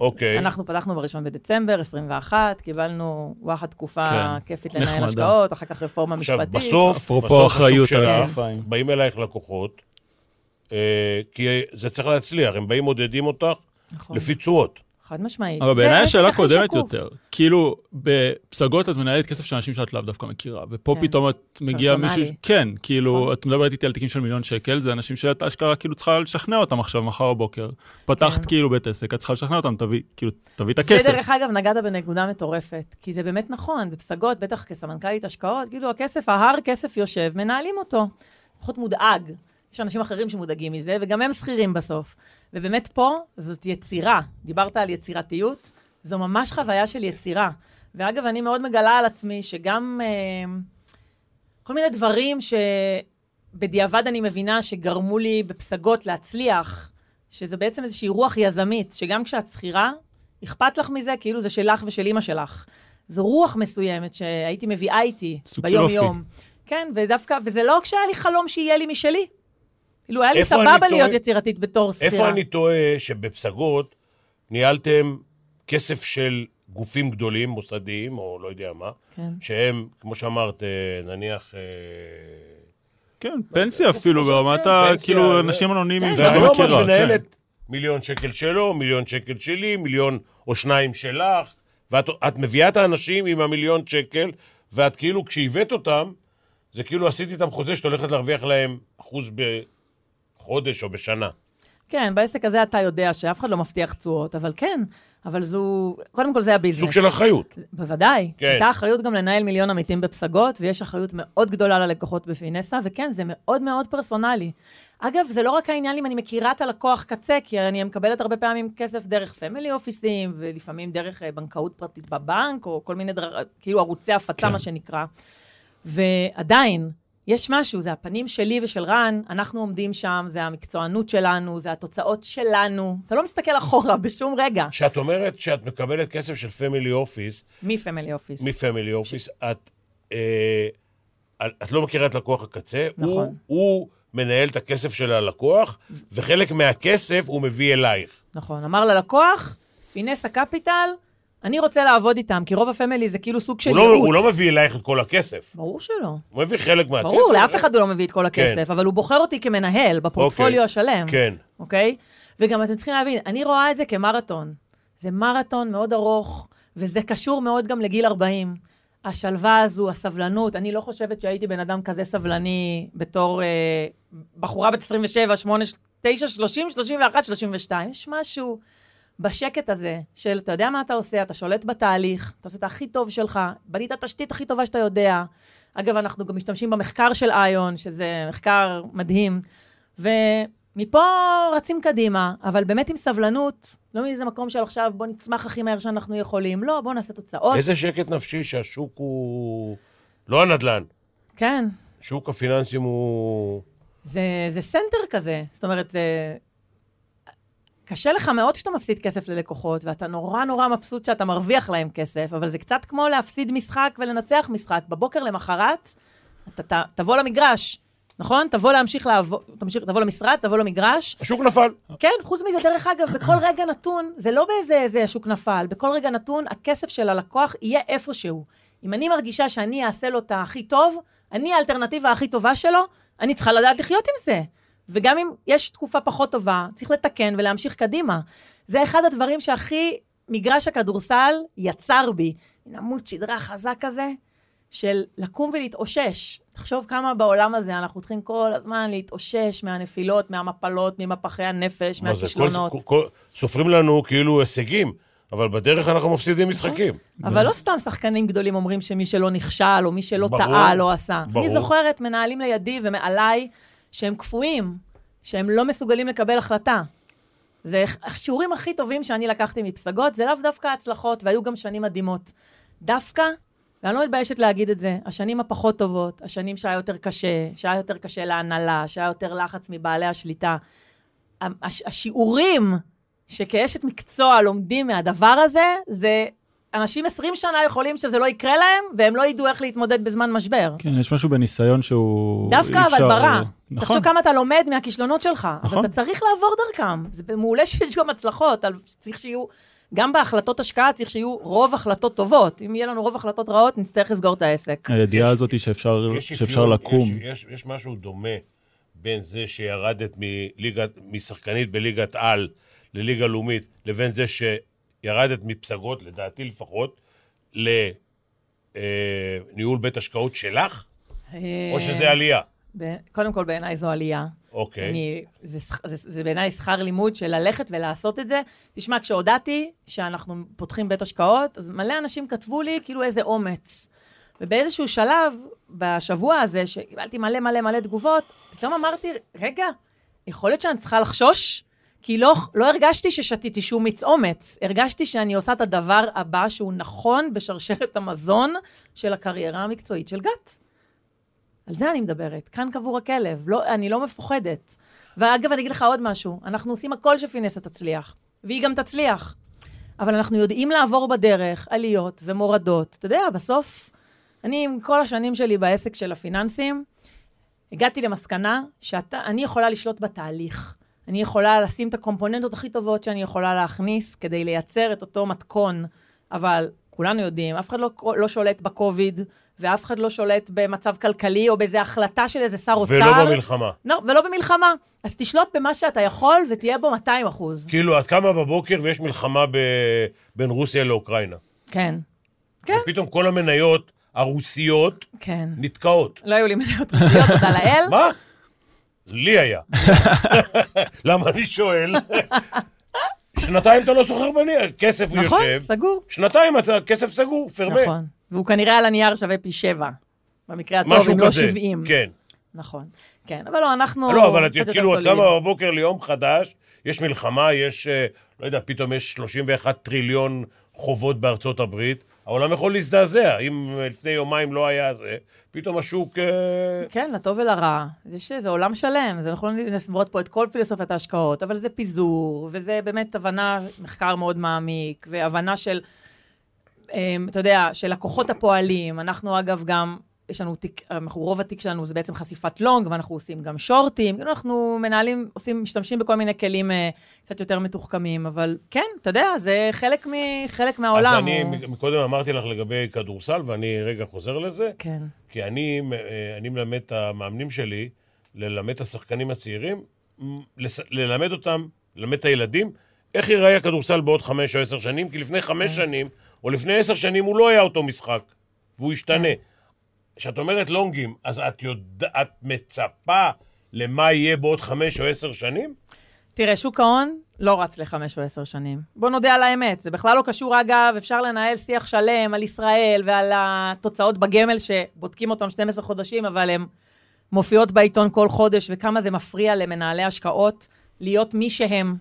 אוקיי. אנחנו פתחנו בראשון בדצמבר 21, קיבלנו וואחד תקופה כן, כיפית לנהל נחמדה. השקעות, אחר כך רפורמה עכשיו, משפטית. בסוף, אפרופו בסוף השוק אחריות שלך, על הכתפיים. באים אלייך לקוחות, אה, כי זה צריך להצליח, הם באים מודדים אותך נכון, לפי תשואות. חד משמעית. אבל זה- בעיניי זה השאלה הכי קודמת שקוף. יותר. כאילו, בפסגות את מנהלת כסף של אנשים שאת לאו דווקא מכירה, ופה כן. פתאום את מגיעה. מישהו... כן, כאילו, נכון. את מדברת איתי על תיקים של מיליון שקל, זה אנשים שאת אשכרה כאילו צריכה לשכנע אותם עכשיו, מחר בבוקר. פתחת כן. כאילו בית עסק, את צריכה לשכנע אותם, תביא, כאילו, תביא את זה הכסף. דרך אגב, נגעת בנקודה מטורפת, כי זה באמת נכון, בפסגות, בטח כסמנכ"לית השקעות, כאילו הכסף, ההר כסף יושב, מנהלים אותו. לפחות מודאג. יש אנשים אחרים שמודאגים מזה, וגם הם שכירים בסוף. ובאמת פה, זאת יצירה. דיברת על יצירתיות, זו ממש חוויה של יצירה. ואגב, אני מאוד מגלה על עצמי שגם אה, כל מיני דברים שבדיעבד אני מבינה שגרמו לי בפסגות להצליח, שזה בעצם איזושהי רוח יזמית, שגם כשאת שכירה, אכפת לך מזה, כאילו זה שלך ושל אימא שלך. זו רוח מסוימת שהייתי מביאה איתי סוג של ביום-יום. כן, ודווקא, וזה לא כשהיה לי חלום שיהיה לי משלי. כאילו, היה לי סבבה? להיות יצירתית בתור שכירה. איפה אני טועה שבפסגות ניהלתם כסף של גופים גדולים, מוסדיים, או לא יודע מה, כן. שהם, כמו שאמרת, אה, נניח... אה, כן, פנסיה אפילו, ברמת ה... כאילו, ו- אנשים אנונימיים כן, והיום לא מכירה. כן. מנהלת מיליון שקל שלו, מיליון שקל שלי, מיליון או שניים שלך, ואת את מביאה את האנשים עם המיליון שקל, ואת כאילו, כשהבאת אותם, זה כאילו עשית איתם חוזה שאת הולכת להרוויח להם אחוז בחודש או בשנה. כן, בעסק הזה אתה יודע שאף אחד לא מבטיח תשואות, אבל כן, אבל זו... קודם כל זה הביזנס. סוג של אחריות. זה- בוודאי. כן. הייתה אחריות גם לנהל מיליון עמיתים בפסגות, ויש אחריות מאוד גדולה ללקוחות בפינסה, וכן, זה מאוד מאוד פרסונלי. אגב, זה לא רק העניין אם אני מכירה את הלקוח קצה, כי אני מקבלת הרבה פעמים כסף דרך family office ים, ולפעמים דרך אה, בנקאות פרטית בבנק, או כל מיני, דר... כאילו ערוצי הפצה, כן. מה שנקרא. ועדיין, יש משהו, זה הפנים שלי ושל רן, אנחנו עומדים שם, זה המקצוענות שלנו, זה התוצאות שלנו. אתה לא מסתכל אחורה בשום רגע כשאת אומרת שאת מקבלת כסף של family office, מ family office. מ family office, את, אה, את לא מכירה את לקוח הקצה, נכון. הוא, הוא מנהל את הכסף של הלקוח, וחלק מהכסף הוא מביא אלייך. נכון, אמר ללקוח, פינסה קפיטל, אני רוצה לעבוד איתם, כי רוב הפמילי זה כאילו סוג של הוא ייעוץ. לא, הוא לא מביא אלייך את כל הכסף, ברור שלא. הוא מביא חלק מהכסף. ברור, לאף אחד הוא לא מביא את כל הכסף, אבל הוא בוחר אותי כמנהל בפורטפוליו אוקיי. השלם. כן. אוקיי? וגם אתם צריכים להבין, אני רואה את זה כמרתון. זה מרתון מאוד ארוך, וזה קשור מאוד גם לגיל 40. השלווה הזו, הסבלנות, אני לא חושבת שהייתי בן אדם כזה סבלני בתור אה, בחורה בת 27, 8, 9, 30, 31, 32. יש משהו בשקט הזה של, אתה יודע מה אתה עושה, אתה שולט בתהליך, אתה עושה את הכי טוב שלך, בנית התשתית הכי טובה שאתה יודע. אגב, אנחנו גם משתמשים במחקר של איון, שזה מחקר מדהים. ומפה רצים קדימה, אבל באמת עם סבלנות, לא מאיזה מקום של עכשיו, בוא נצמח הכי מהר שאנחנו יכולים. לא, בוא נעשה תוצאות. איזה שקט נפשי שהשוק הוא... לא הנדל"ן, כן. שוק הפיננסים הוא... זה, זה סנטר כזה. זאת אומרת, זה... קשה לך מאוד כשאתה מפסיד כסף ללקוחות, ואתה נורא נורא מבסוט שאתה מרוויח להם כסף, אבל זה קצת כמו להפסיד משחק ולנצח משחק. בבוקר למחרת, אתה ת, תבוא למגרש, נכון? תבוא להמשיך לעבוד, תמשיך, תבוא למשרד, תבוא למגרש. השוק נפל. כן, חוץ מזה, דרך אגב, בכל רגע נתון, זה לא באיזה איזה השוק נפל, בכל רגע נתון, הכסף של הלקוח יהיה איפשהו. אם אני מרגישה שאני אעשה לו את הכי טוב, אני האלטרנטיבה הכי טובה שלו, אני צריכה לדעת לחיות עם זה. וגם אם יש תקופה פחות טובה, צריך לתקן ולהמשיך קדימה. זה אחד הדברים שהכי מגרש הכדורסל יצר בי. מין עמוד שדרה חזק כזה, של לקום ולהתאושש. תחשוב כמה בעולם הזה אנחנו צריכים כל הזמן להתאושש מהנפילות, מהמפלות, ממפחי הנפש, זה, מהכישלונות. סופרים לנו כאילו הישגים, אבל בדרך אנחנו מפסידים משחקים. אבל לא סתם שחקנים גדולים אומרים שמי שלא נכשל, או מי שלא טעה, לא עשה. אני זוכרת מנהלים לידי ומעליי שהם קפואים, שהם לא מסוגלים לקבל החלטה. זה השיעורים הכי טובים שאני לקחתי מפסגות, זה לאו דווקא הצלחות, והיו גם שנים מדהימות. דווקא, ואני לא מתביישת להגיד את זה, השנים הפחות טובות, השנים שהיה יותר קשה, שהיה יותר קשה להנהלה, שהיה יותר לחץ מבעלי השליטה, הש- השיעורים שכאשת מקצוע לומדים מהדבר הזה, זה אנשים 20 שנה יכולים שזה לא יקרה להם, והם לא ידעו איך להתמודד בזמן משבר. כן, יש משהו בניסיון שהוא... דווקא אבל אפשר- ברע. נכון. תחשוב כמה אתה לומד מהכישלונות שלך. אז נכון. אתה צריך לעבור דרכם. זה מעולה שיש גם הצלחות, אבל צריך שיהיו, גם בהחלטות השקעה צריך שיהיו רוב החלטות טובות. אם יהיה לנו רוב החלטות רעות, נצטרך לסגור את העסק. הידיעה יש- הזאת שאפשר יש שאפשר אפיון, לקום. יש, יש, יש משהו דומה בין זה שירדת מליגת, משחקנית בליגת על לליגה לאומית, לבין זה שירדת מפסגות, לדעתי לפחות, לניהול בית השקעות שלך, או שזה עלייה? קודם כל, בעיניי זו עלייה. אוקיי. אני, זה, זה, זה בעיניי שכר לימוד של ללכת ולעשות את זה. תשמע, כשהודעתי שאנחנו פותחים בית השקעות, אז מלא אנשים כתבו לי כאילו איזה אומץ. ובאיזשהו שלב, בשבוע הזה, שקיבלתי מלא מלא מלא תגובות, פתאום אמרתי, רגע, יכול להיות שאני צריכה לחשוש? כי לא, לא הרגשתי ששתיתי שום מיץ אומץ, הרגשתי שאני עושה את הדבר הבא שהוא נכון בשרשרת המזון של הקריירה המקצועית של גת. על זה אני מדברת, כאן קבור הכלב, לא, אני לא מפוחדת. ואגב, אני אגיד לך עוד משהו, אנחנו עושים הכל שפינסה תצליח, והיא גם תצליח. אבל אנחנו יודעים לעבור בדרך עליות ומורדות. אתה יודע, בסוף, אני עם כל השנים שלי בעסק של הפיננסים, הגעתי למסקנה שאני יכולה לשלוט בתהליך. אני יכולה לשים את הקומפוננטות הכי טובות שאני יכולה להכניס כדי לייצר את אותו מתכון, אבל כולנו יודעים, אף אחד לא, לא שולט בקוביד, ואף אחד לא שולט במצב כלכלי או באיזה החלטה של איזה שר אוצר. ולא במלחמה. לא, ולא במלחמה. אז תשלוט במה שאתה יכול ותהיה בו 200 אחוז. כאילו, את קמה בבוקר ויש מלחמה ב... בין רוסיה לאוקראינה. כן, כן. ופתאום כל המניות הרוסיות כן. נתקעות. לא היו לי מניות רוסיות, תודה לאל. מה? לי היה. למה אני שואל? שנתיים אתה לא סוחר בנייר, כסף הוא נכון, יושב, סגור. שנתיים אתה כסף סגור, פרמה. נכון. והוא כנראה על הנייר שווה פי שבע. במקרה הטוב, אם לא. 70. כן. נכון. כן, אבל לא, אנחנו... לא, אבל את כאילו, את. קמה בבוקר ליום חדש, יש מלחמה, יש, אה, לא יודע, פתאום יש 31 טריליון חובות בארצות הברית, העולם יכול להזדעזע. אם אה, לפני יומיים לא היה זה, פתאום השוק... אה, כן, לטוב ולרע. יש איזה עולם שלם, זה נכון לפרוט פה את כל פילוסופיית ההשקעות, אבל זה פיזור, וזה באמת הבנה, מחקר מאוד מעמיק, והבנה של, אמ, אתה יודע, של לקוחות הפועלים. אנחנו אגב גם, יש לנו תיק, אנחנו, רוב התיק שלנו זה בעצם חשיפת לונג, ואנחנו עושים גם שורטים, כאילו אנחנו מנהלים, עושים, משתמשים בכל מיני כלים אה, קצת יותר מתוחכמים, אבל כן, אתה יודע, זה חלק, מ, חלק מהעולם. אז אני הוא... מקודם אמרתי לך לגבי כדורסל, ואני רגע חוזר לזה. כן. כי אני, אה, אני מלמד את המאמנים שלי ללמד את השחקנים הצעירים, לס- ללמד אותם, ללמד את הילדים, איך ייראה הכדורסל בעוד חמש או עשר שנים, כי לפני חמש כן. שנים, או לפני עשר שנים, הוא לא היה אותו משחק. והוא ישתנה. כשאת אומרת לונגים, אז את, יודע, את מצפה למה יהיה בעוד חמש או עשר שנים? תראה, שוק ההון לא רץ לחמש או עשר שנים. בוא נודה על האמת, זה בכלל לא קשור, אגב, אפשר לנהל שיח שלם על ישראל ועל התוצאות בגמל שבודקים אותם 12 חודשים, אבל הן מופיעות בעיתון כל חודש, וכמה זה מפריע למנהלי השקעות להיות מי שהם.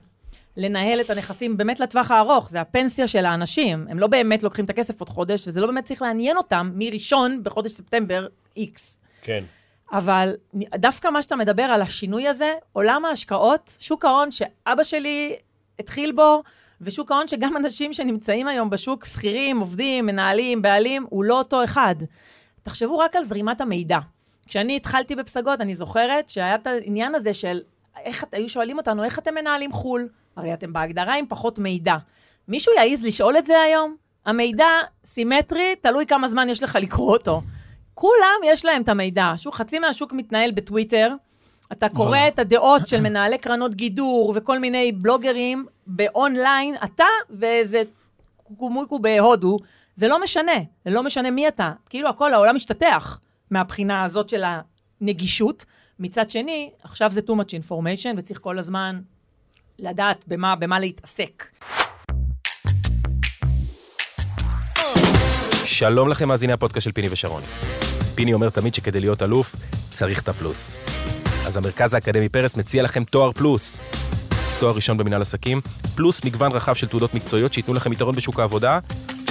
לנהל את הנכסים באמת לטווח הארוך, זה הפנסיה של האנשים. הם לא באמת לוקחים את הכסף עוד חודש, וזה לא באמת צריך לעניין אותם מראשון בחודש ספטמבר X. כן. אבל דווקא מה שאתה מדבר על השינוי הזה, עולם ההשקעות, שוק ההון שאבא שלי התחיל בו, ושוק ההון שגם אנשים שנמצאים היום בשוק, שכירים, עובדים, מנהלים, בעלים, הוא לא אותו אחד. תחשבו רק על זרימת המידע. כשאני התחלתי בפסגות, אני זוכרת שהיה את העניין הזה של איך היו שואלים אותנו, איך אתם מנהלים חו"ל? הרי אתם בהגדרה עם פחות מידע. מישהו יעז לשאול את זה היום? המידע סימטרי, תלוי כמה זמן יש לך לקרוא אותו. כולם יש להם את המידע. שוב, חצי מהשוק מתנהל בטוויטר. אתה קורא את הדעות של מנהלי קרנות גידור וכל מיני בלוגרים באונליין, אתה ואיזה קומויקו בהודו, זה לא משנה, זה לא משנה מי אתה. כאילו הכל, העולם משתטח מהבחינה הזאת של הנגישות. מצד שני, עכשיו זה too much information וצריך כל הזמן לדעת במה, במה להתעסק. שלום לכם, מאזיני הפודקאסט של פיני ושרון. פיני אומר תמיד שכדי להיות אלוף, צריך את הפלוס. אז המרכז האקדמי פרס מציע לכם תואר פלוס. תואר ראשון במנהל עסקים, פלוס מגוון רחב של תעודות מקצועיות שייתנו לכם יתרון בשוק העבודה,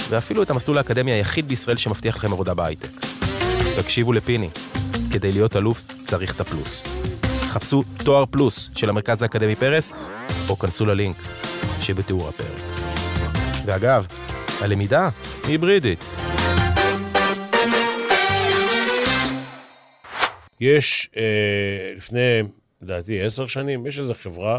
ואפילו את המסלול האקדמי היחיד בישראל שמבטיח לכם עבודה בהייטק. תקשיבו לפיני, כדי להיות אלוף צריך את הפלוס. חפשו תואר פלוס של המרכז האקדמי פרס, או כנסו ללינק שבתיאור הפרק. ואגב, הלמידה היא היברידית. יש אה, לפני, לדעתי, עשר שנים, יש איזו חברה,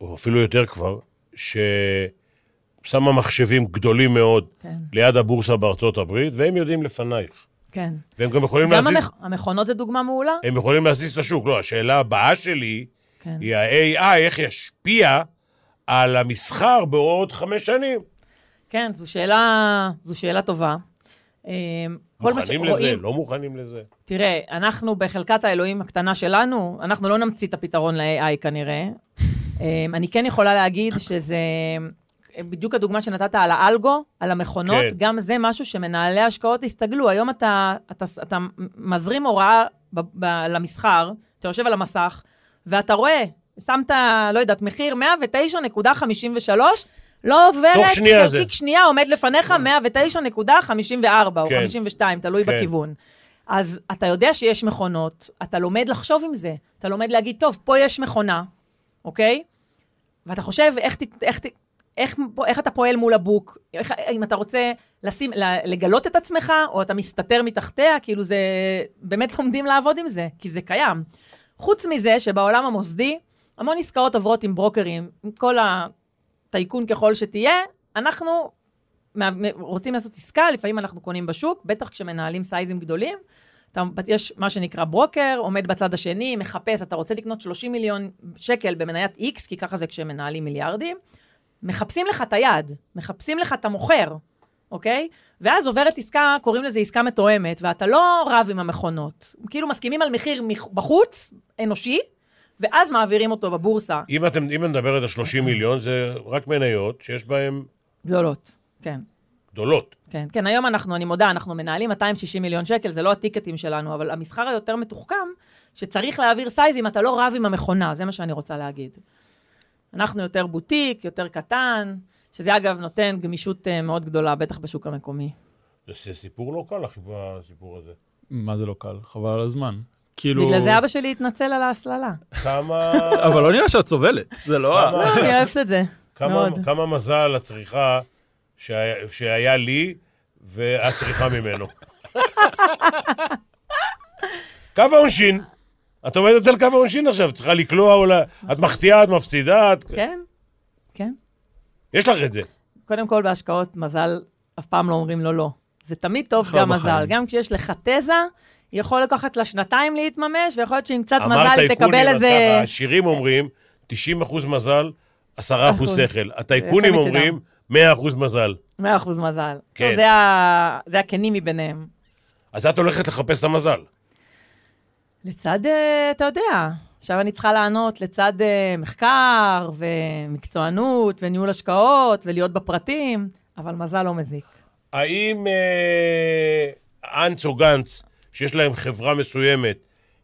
או אפילו יותר כבר, ששמה מחשבים גדולים מאוד כן. ליד הבורסה בארצות הברית, והם יודעים לפנייך. כן. והם גם יכולים גם להזיז, המכ... המכונות זה דוגמה מעולה. הם יכולים להזיז את השוק. לא, השאלה הבאה שלי כן. היא ה-AI, איך ישפיע על המסחר בעוד חמש שנים. כן, זו שאלה, זו שאלה טובה. מה מוכנים לזה, שרואים- לא מוכנים לזה. תראה, אנחנו בחלקת האלוהים הקטנה שלנו, אנחנו לא נמציא את הפתרון ל-AI כנראה. אמ, אני כן יכולה להגיד שזה, בדיוק הדוגמה שנתת על האלגו, על המכונות, כן. גם זה משהו שמנהלי השקעות הסתגלו. היום אתה, אתה, אתה מזרים הוראה ב, ב, למסחר, אתה יושב על המסך, ואתה רואה, שמת, לא יודעת, מחיר 109.53, לא עוברת, תוך שנייה זה. חלקיק שנייה עומד לפניך 109.54 או כן. 52, תלוי כן. בכיוון. אז אתה יודע שיש מכונות, אתה לומד לחשוב עם זה. אתה לומד להגיד, טוב, פה יש מכונה, אוקיי? ואתה חושב איך, איך, איך, איך אתה פועל מול הבוק, איך, אם אתה רוצה לשים, לגלות את עצמך, או אתה מסתתר מתחתיה, כאילו זה, באמת לומדים לעבוד עם זה, כי זה קיים. חוץ מזה שבעולם המוסדי, המון עסקאות עוברות עם ברוקרים, עם כל הטייקון ככל שתהיה, אנחנו רוצים לעשות עסקה, לפעמים אנחנו קונים בשוק, בטח כשמנהלים סייזים גדולים. אתה, יש מה שנקרא ברוקר, עומד בצד השני, מחפש, אתה רוצה לקנות 30 מיליון שקל במניית X, כי ככה זה כשמנהלים מיליארדים, מחפשים לך את היד, מחפשים לך את המוכר, אוקיי? ואז עוברת עסקה, קוראים לזה עסקה מתואמת, ואתה לא רב עם המכונות. כאילו מסכימים על מחיר מח- בחוץ, אנושי, ואז מעבירים אותו בבורסה. אם אתם, אם את מדברת על 30 מיליון, זה רק מניות שיש בהן גדולות, כן. גדולות. כן, כן, היום אנחנו, אני מודה, אנחנו מנהלים 260 מיליון שקל, זה לא הטיקטים שלנו, אבל המסחר היותר מתוחכם, שצריך להעביר סייזים, אתה לא רב עם המכונה, זה מה שאני רוצה להגיד. אנחנו יותר בוטיק, יותר קטן, שזה אגב נותן גמישות אה, מאוד גדולה, בטח בשוק המקומי. זה סיפור לא קל, הסיפור הזה. מה זה לא קל? חבל על הזמן. כאילו... בגלל זה אבא שלי התנצל על ההסללה. כמה, אבל לא נראה שאת סובלת. זה לא... לא, אני אוהבת את זה, כמה, מאוד. כמה מזל את צריכה שהיה, שהיה לי ואת צריכה ממנו. קו העונשין. את עומדת על קו העונשין עכשיו, צריכה לקלוע או ל... את מחטיאה, את מפסידה, את... כן, כן. יש לך את זה. קודם כל, בהשקעות, מזל, אף פעם לא אומרים לו לא. זה תמיד טוב גם מזל. גם כשיש לך תזה, יכול לקחת לה שנתיים להתממש, ויכול להיות שעם קצת מזל היא תקבל איזה... ככה, השירים אומרים 90 אחוז מזל, 10 אחוז. שכל. הטייקונים אומרים 100 אחוז מזל. 100 אחוז מזל. כן. זה הכנים מביניהם. אז את הולכת לחפש את המזל. לצד, אה, אתה יודע, עכשיו אני צריכה לענות לצד אה, מחקר ומקצוענות וניהול השקעות ולהיות בפרטים, אבל מזל לא מזיק. האם אה, אנץ או גנץ, שיש להם חברה מסוימת,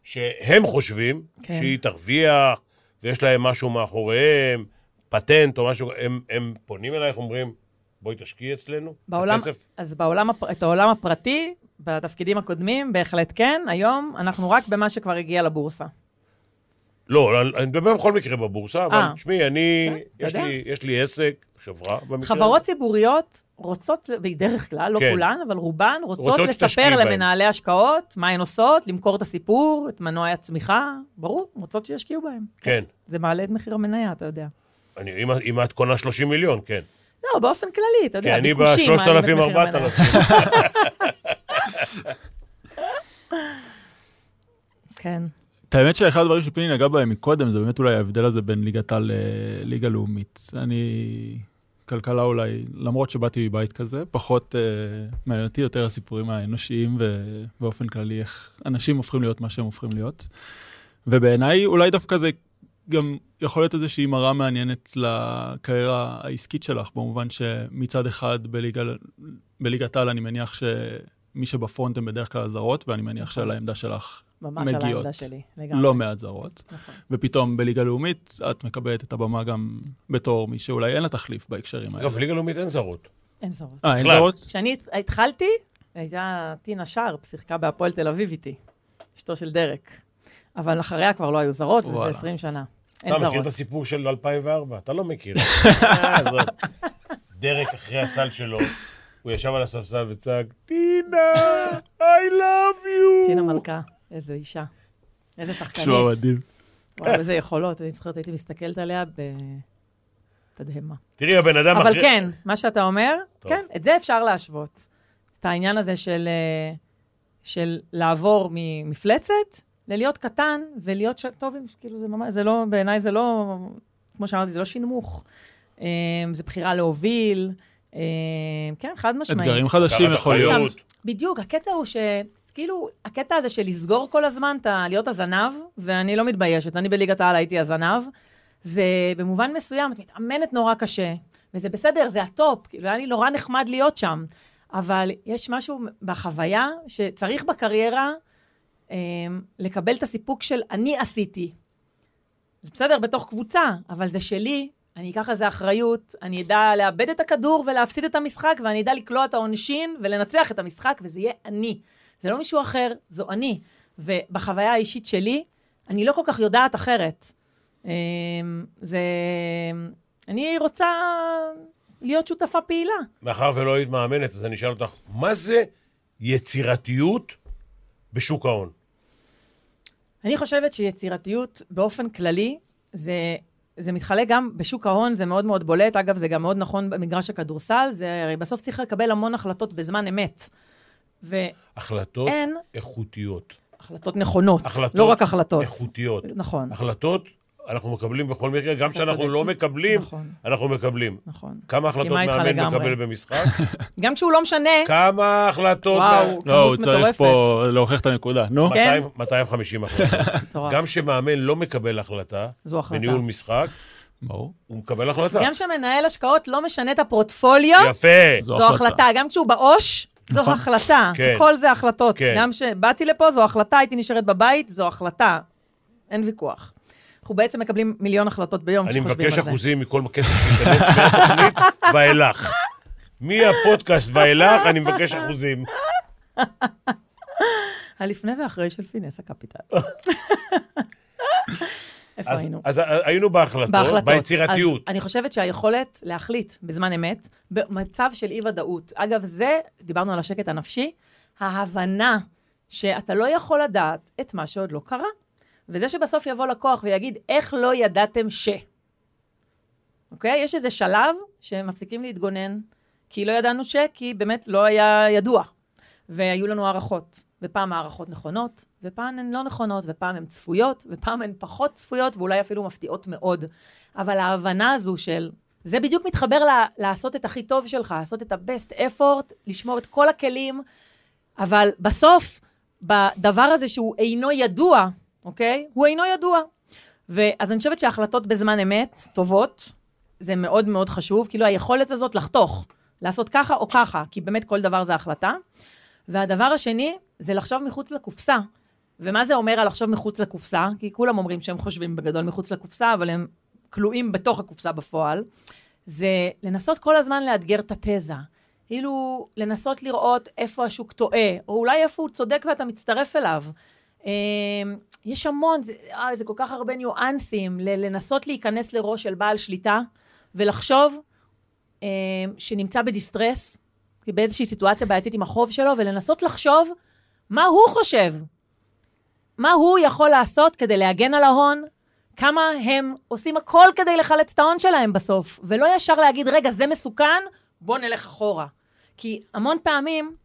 שהם חושבים כן. שהיא תרוויח, ויש להם משהו מאחוריהם, פטנט או משהו, הם, הם פונים אלייך, אומרים, בואי תשקיעי אצלנו, את בעולם, הכסף. אז בעולם, את העולם הפרטי, בתפקידים הקודמים, בהחלט כן. היום אנחנו רק במה שכבר הגיע לבורסה. לא, אני אני מדבר בכל מקרה בבורסה, אבל אה. תשמעי, אני, כן, יש. לי, יש לי עסק, חברה במקרה. חברות ציבוריות רוצות, בדרך כלל, לא כן. כולן, אבל רובן רוצות, רוצות לספר. למנהלי השקעות מה הן עושות, למכור את הסיפור, את מנועי הצמיחה, ברור, רוצות שישקיעו בהם. כן. זה מעלה את מחיר המניה, אתה יודע. אני, אם, אם את קונה 30 מיליון, כן. לא, באופן כללי, אתה כי יודע, אני ביקושים מעלים את ב-3,000, מחיר המניה. 4,000. כן. את האמת שאחד הדברים שפיני נגע בהם מקודם, זה באמת אולי ההבדל הזה בין ליגת העל לליגה לאומית. אני, כלכלה אולי, למרות שבאתי מבית כזה, פחות אה, מעניין אותי יותר הסיפורים האנושיים ובאופן כללי איך אנשים הופכים להיות מה שהם הופכים להיות. ובעיניי אולי דווקא זה גם יכול להיות איזושהי מראה מעניינת לקריירה העסקית שלך, במובן שמצד אחד בליגת העל אני מניח שמי שבפרונט הם בדרך כלל הזרות, ואני מניח נכון. שעל העמדה שלך ממש על מגיעות. העמדה שלי, לגמרי. לא מעט זרות. נכון. ופתאום בליגה לאומית את מקבלת את הבמה גם בתור מי שאולי אין לה תחליף בהקשרים האלה. אגב, ליגה לאומית אין זרות. אין זרות. אה, אין בכלל. זרות? כשאני הת- התחלתי, הייתה טינה שרפ, שיחקה בהפועל תל אביב איתי, אשתו של דרק. אבל אחריה כבר לא היו זרות, וזה וואלה. 20 שנה. אין אתה מכיר זרות. את הסיפור של 2004? אתה לא מכיר. דרק אחרי הסל שלו, הוא ישב על הספסל וצעק, טינה, I love you. טינה מלכה, איזו אישה. איזה שחקנית. תשמע מדהים. וואו, איזה יכולות. אני זוכרת, הייתי מסתכלת עליה בתדהמה. תראי, הבן אדם אבל אחרי... כן, מה שאתה אומר, טוב. כן, את זה אפשר להשוות. את העניין הזה של, אה, של לעבור ממפלצת ללהיות קטן ולהיות ש... טוב, עם- כאילו, זה ממש, זה לא, בעיניי זה לא, כמו שאמרתי, זה לא שינמוך. אה, זה בחירה להוביל, כן, חד משמעית. אתגרים חדשים יכול להיות. בדיוק, הקטע הוא ש... כאילו, הקטע הזה של לסגור כל הזמן, אתה, להיות הזנב, ואני לא מתביישת, אני בליגת העל הייתי הזנב, זה במובן מסוים, את מתאמנת נורא קשה, וזה בסדר, זה הטופ, כאילו, היה לי נורא נחמד להיות שם, אבל יש משהו בחוויה שצריך בקריירה אה, לקבל את הסיפוק של אני עשיתי. זה בסדר בתוך קבוצה, אבל זה שלי, אני אקח על זה אחריות, אני אדע לאבד את הכדור ולהפסיד את המשחק, ואני אדע לקלוע את העונשין ולנצח את המשחק, וזה יהיה אני. זה לא מישהו אחר, זו אני. ובחוויה האישית שלי, אני לא כל כך יודעת אחרת. אמ, זה... אני רוצה להיות שותפה פעילה. מאחר ולא היית מאמנת, אז אני אשאל אותך, מה זה יצירתיות בשוק ההון? אני חושבת שיצירתיות באופן כללי, זה, זה מתחלק גם בשוק ההון, זה מאוד מאוד בולט. אגב, זה גם מאוד נכון במגרש הכדורסל, זה הרי בסוף צריך לקבל המון החלטות בזמן אמת. והחלטות החלטות אין. איכותיות. נכונות, החלטות לא רק החלטות. איכותיות. נכון, החלטות אנחנו מקבלים בכל מקרה, גם כשאנחנו. לא מקבלים, נכון, אנחנו מקבלים. נכון. כמה החלטות מאמן לגמרי. מקבל במשחק? גם כשהוא לא משנה, כמה החלטות... וואו, לא, הוא כמות צריך מטורפת. פה להוכיח את הנקודה. נו. כן. 200 250 החלטות. גם כשמאמן לא מקבל החלטה, זו החלטה. בניהול משחק, ברור. הוא מקבל החלטה. גם כשמנהל השקעות לא משנה את הפורטפוליו, יפה. זו זו החלטה. החלטה. גם כשהוא בעו"ש, זו נכון. החלטה. כן. הכל זה החלטות. כן. גם כשבאתי לפה, זו החלטה, הייתי נשארת בבית, זו החלטה. אין ויכוח. אנחנו בעצם מקבלים מיליון החלטות ביום אני מבקש על זה. אחוזים מכל כסף שייכנס מהתוכנית ואילך. מהפודקאסט ואילך, אני מבקש אחוזים. הלפני ואחרי של פינס הקפיטל. איפה אז- היינו? אז היינו בהחלטות, בהחלטות. ביצירתיות. אז אני חושבת שהיכולת להחליט בזמן אמת, במצב של אי-ודאות, אגב, זה, דיברנו על השקט הנפשי, ההבנה שאתה לא יכול לדעת את מה שעוד לא קרה. וזה שבסוף יבוא לקוח ויגיד, איך לא ידעתם ש... אוקיי? יש איזה שלב שמפסיקים להתגונן, כי לא ידענו ש... כי באמת לא היה ידוע. והיו לנו הערכות. ופעם הערכות נכונות, ופעם הן לא נכונות, ופעם הן צפויות, ופעם הן פחות צפויות, ואולי אפילו מפתיעות מאוד. אבל ההבנה הזו של... זה בדיוק מתחבר ל- לעשות את הכי טוב שלך, לעשות את ה-best effort, לשמור את כל הכלים אבל בסוף, בדבר הזה שהוא אינו ידוע, אוקיי? הוא אינו ידוע. ואז אני חושבת שהחלטות בזמן אמת, טובות, זה מאוד מאוד חשוב, כאילו היכולת הזאת לחתוך, לעשות ככה או ככה, כי באמת כל דבר זה החלטה. והדבר השני, זה לחשוב מחוץ לקופסה. ומה זה אומר על לחשוב מחוץ לקופסה? כי כולם אומרים שהם חושבים בגדול מחוץ לקופסה, אבל הם כלואים בתוך הקופסה בפועל. זה לנסות כל הזמן לאתגר את התזה. כאילו, לנסות לראות איפה השוק טועה, או אולי איפה הוא צודק ואתה מצטרף אליו. אה, יש המון, זה, אה, זה כל כך הרבה ניואנסים, לנסות להיכנס לראש של בעל שליטה, ולחשוב אה, שנמצא בדיסטרס, באיזושהי סיטואציה בעייתית עם החוב שלו, ולנסות לחשוב מה הוא חושב. מה הוא יכול לעשות כדי להגן על ההון, כמה הם עושים הכל כדי לחלץ את ההון שלהם בסוף, ולא ישר להגיד, רגע, זה מסוכן, בוא נלך אחורה. כי המון פעמים,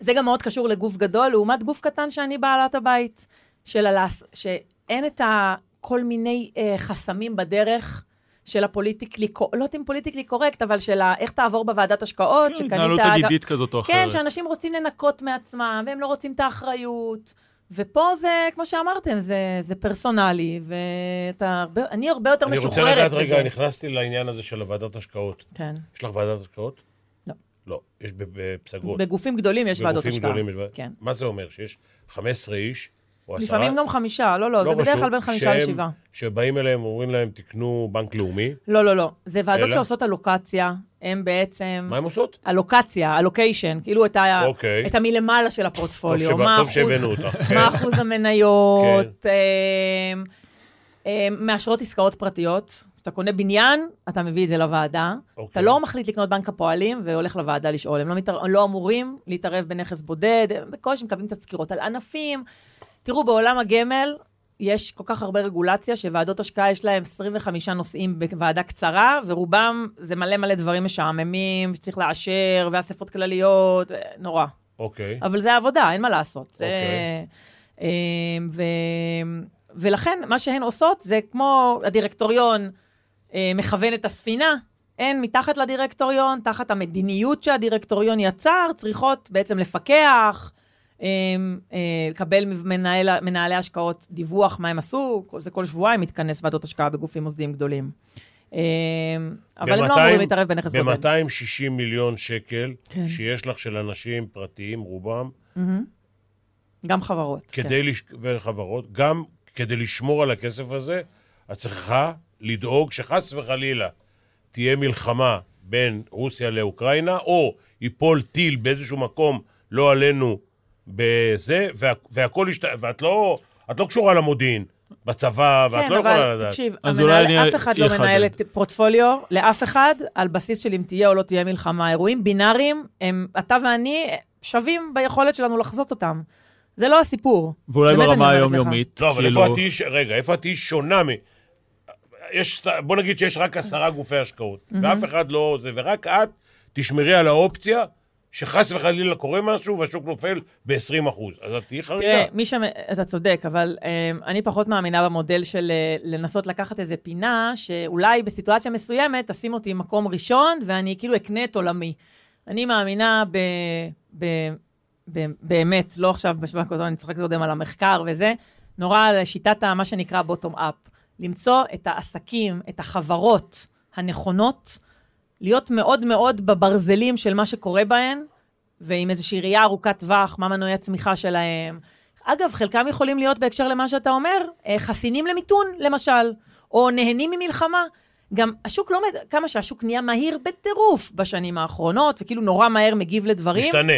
זה גם מאוד קשור לגוף גדול, לעומת גוף קטן שאני בעלת הבית, של הלס... שאין את ה... כל מיני אה, חסמים בדרך של ה politically, לא יודעת אם politically correct, אבל של ה... איך תעבור בוועדת השקעות, כן, שקנית... התנהלות עתידית כזאת או אחרת. כן, שאנשים רוצים לנקות מעצמם, והם לא רוצים את האחריות. ופה זה, כמו שאמרתם, זה, זה פרסונלי, ואתה הרבה, אני הרבה יותר אני משוחררת רוצה בזה. לדעת, רגע, נכנסתי לעניין הזה של הוועדת השקעות. כן. יש לך ועדת השקעות? לא. יש בפסגות. בגופים גדולים יש ועדות בגופים השקעה. גדולים יש ועד- כן. מה זה אומר? שיש 15 איש, או עשרה? לפעמים גם חמישה, לא, לא, זה לא בדרך חשוב, כלל בין חמישה לשבעה. שבאים אליהם, אומרים להם, תקנו בנק לאומי. לא, לא, לא. זה ועדות אלא? שעושות אלוקציה, הם בעצם... מה הם עושות? אלוקציה, אלוקיישן, כאילו את, ה... אוקיי. את המלמעלה של טוב הפורטפוליו. שבא- מה טוב שהבאנו אותך. כן. מה אחוז המניות, אמ, אמ, מאשרות עסקאות פרטיות. כשאתה קונה בניין, אתה מביא את זה לוועדה. אוקיי. אתה לא מחליט לקנות בנק הפועלים והולך לוועדה לשאול. הם לא, מתער... לא אמורים להתערב בנכס בודד, הם בקושי מקבלים תזכירות על ענפים. תראו, בעולם הגמל יש כל כך הרבה רגולציה, שוועדות השקעה יש להם 25 נושאים בוועדה קצרה, ורובם זה מלא מלא דברים משעממים, שצריך לאשר, ואספות כלליות, נורא. אוקיי. אבל זה עבודה, אין מה לעשות. זה... אוקיי. אמ, ו... ולכן, מה שהן עושות זה כמו הדירקטוריון אה, מכוון את הספינה, הן מתחת לדירקטוריון, תחת המדיניות שהדירקטוריון יצר, צריכות בעצם לפקח, אה, אה, לקבל ממנהל, מנהלי השקעות דיווח מה הם עשו, זה כל שבועיים מתכנס ועדות השקעה בגופים מוסדיים גדולים. אה, אבל הם לא אמורים להתערב בנכס בודד. ב-260 מיליון שקל, כן. שיש לך של אנשים פרטיים, רובם, גם חברות. כן. כדי לש... וחברות, גם כדי לשמור על הכסף הזה, את צריכה לדאוג שחס וחלילה תהיה מלחמה בין רוסיה לאוקראינה, או ייפול טיל באיזשהו מקום, לא עלינו, בזה, וה... והכל ישת... ואת לא, את לא קשורה למודיעין, בצבא, ואת כן, לא יכולה אבל לדעת. תקשיב, אז המנהל, אולי אני אף אחד לא. מנהל את פורטפוליו לאף אחד על בסיס של אם תהיה או לא תהיה מלחמה. אירועים בינאריים, הם, אתה ואני שווים ביכולת שלנו לחזות אותם. זה לא הסיפור. ואולי ברמה. היומיומית, לא, אבל כאילו... איפה את תהיי, ש- רגע, איפה את תהיי שונה מ... יש, בוא נגיד שיש רק עשרה גופי השקעות, ואף אחד לא זה, ורק את תשמרי על האופציה שחס וחלילה קורה משהו והשוק נופל ב-20 אחוז. אז את תהיי חריגה. תראה, מי שם, אתה צודק, אבל um, אני פחות מאמינה במודל של uh, לנסות לקחת איזה פינה, שאולי בסיטואציה מסוימת תשים אותי מקום ראשון, ואני כאילו אקנה את עולמי. אני מאמינה ב... ב, ב באמת, לא עכשיו בשבוע הקודם, אני צוחקת קודם על המחקר וזה, נורא על שיטת מה שנקרא בוטום-אפ. למצוא את העסקים, את החברות הנכונות, להיות מאוד מאוד בברזלים של מה שקורה בהן, ועם איזושהי ראייה ארוכת טווח, מה מנועי הצמיחה שלהם. אגב, חלקם יכולים להיות, בהקשר למה שאתה אומר, אה, חסינים למיתון, למשל, או נהנים ממלחמה. גם השוק לא, כמה שהשוק נהיה מהיר בטירוף בשנים האחרונות, וכאילו נורא מהר מגיב לדברים. משתנה.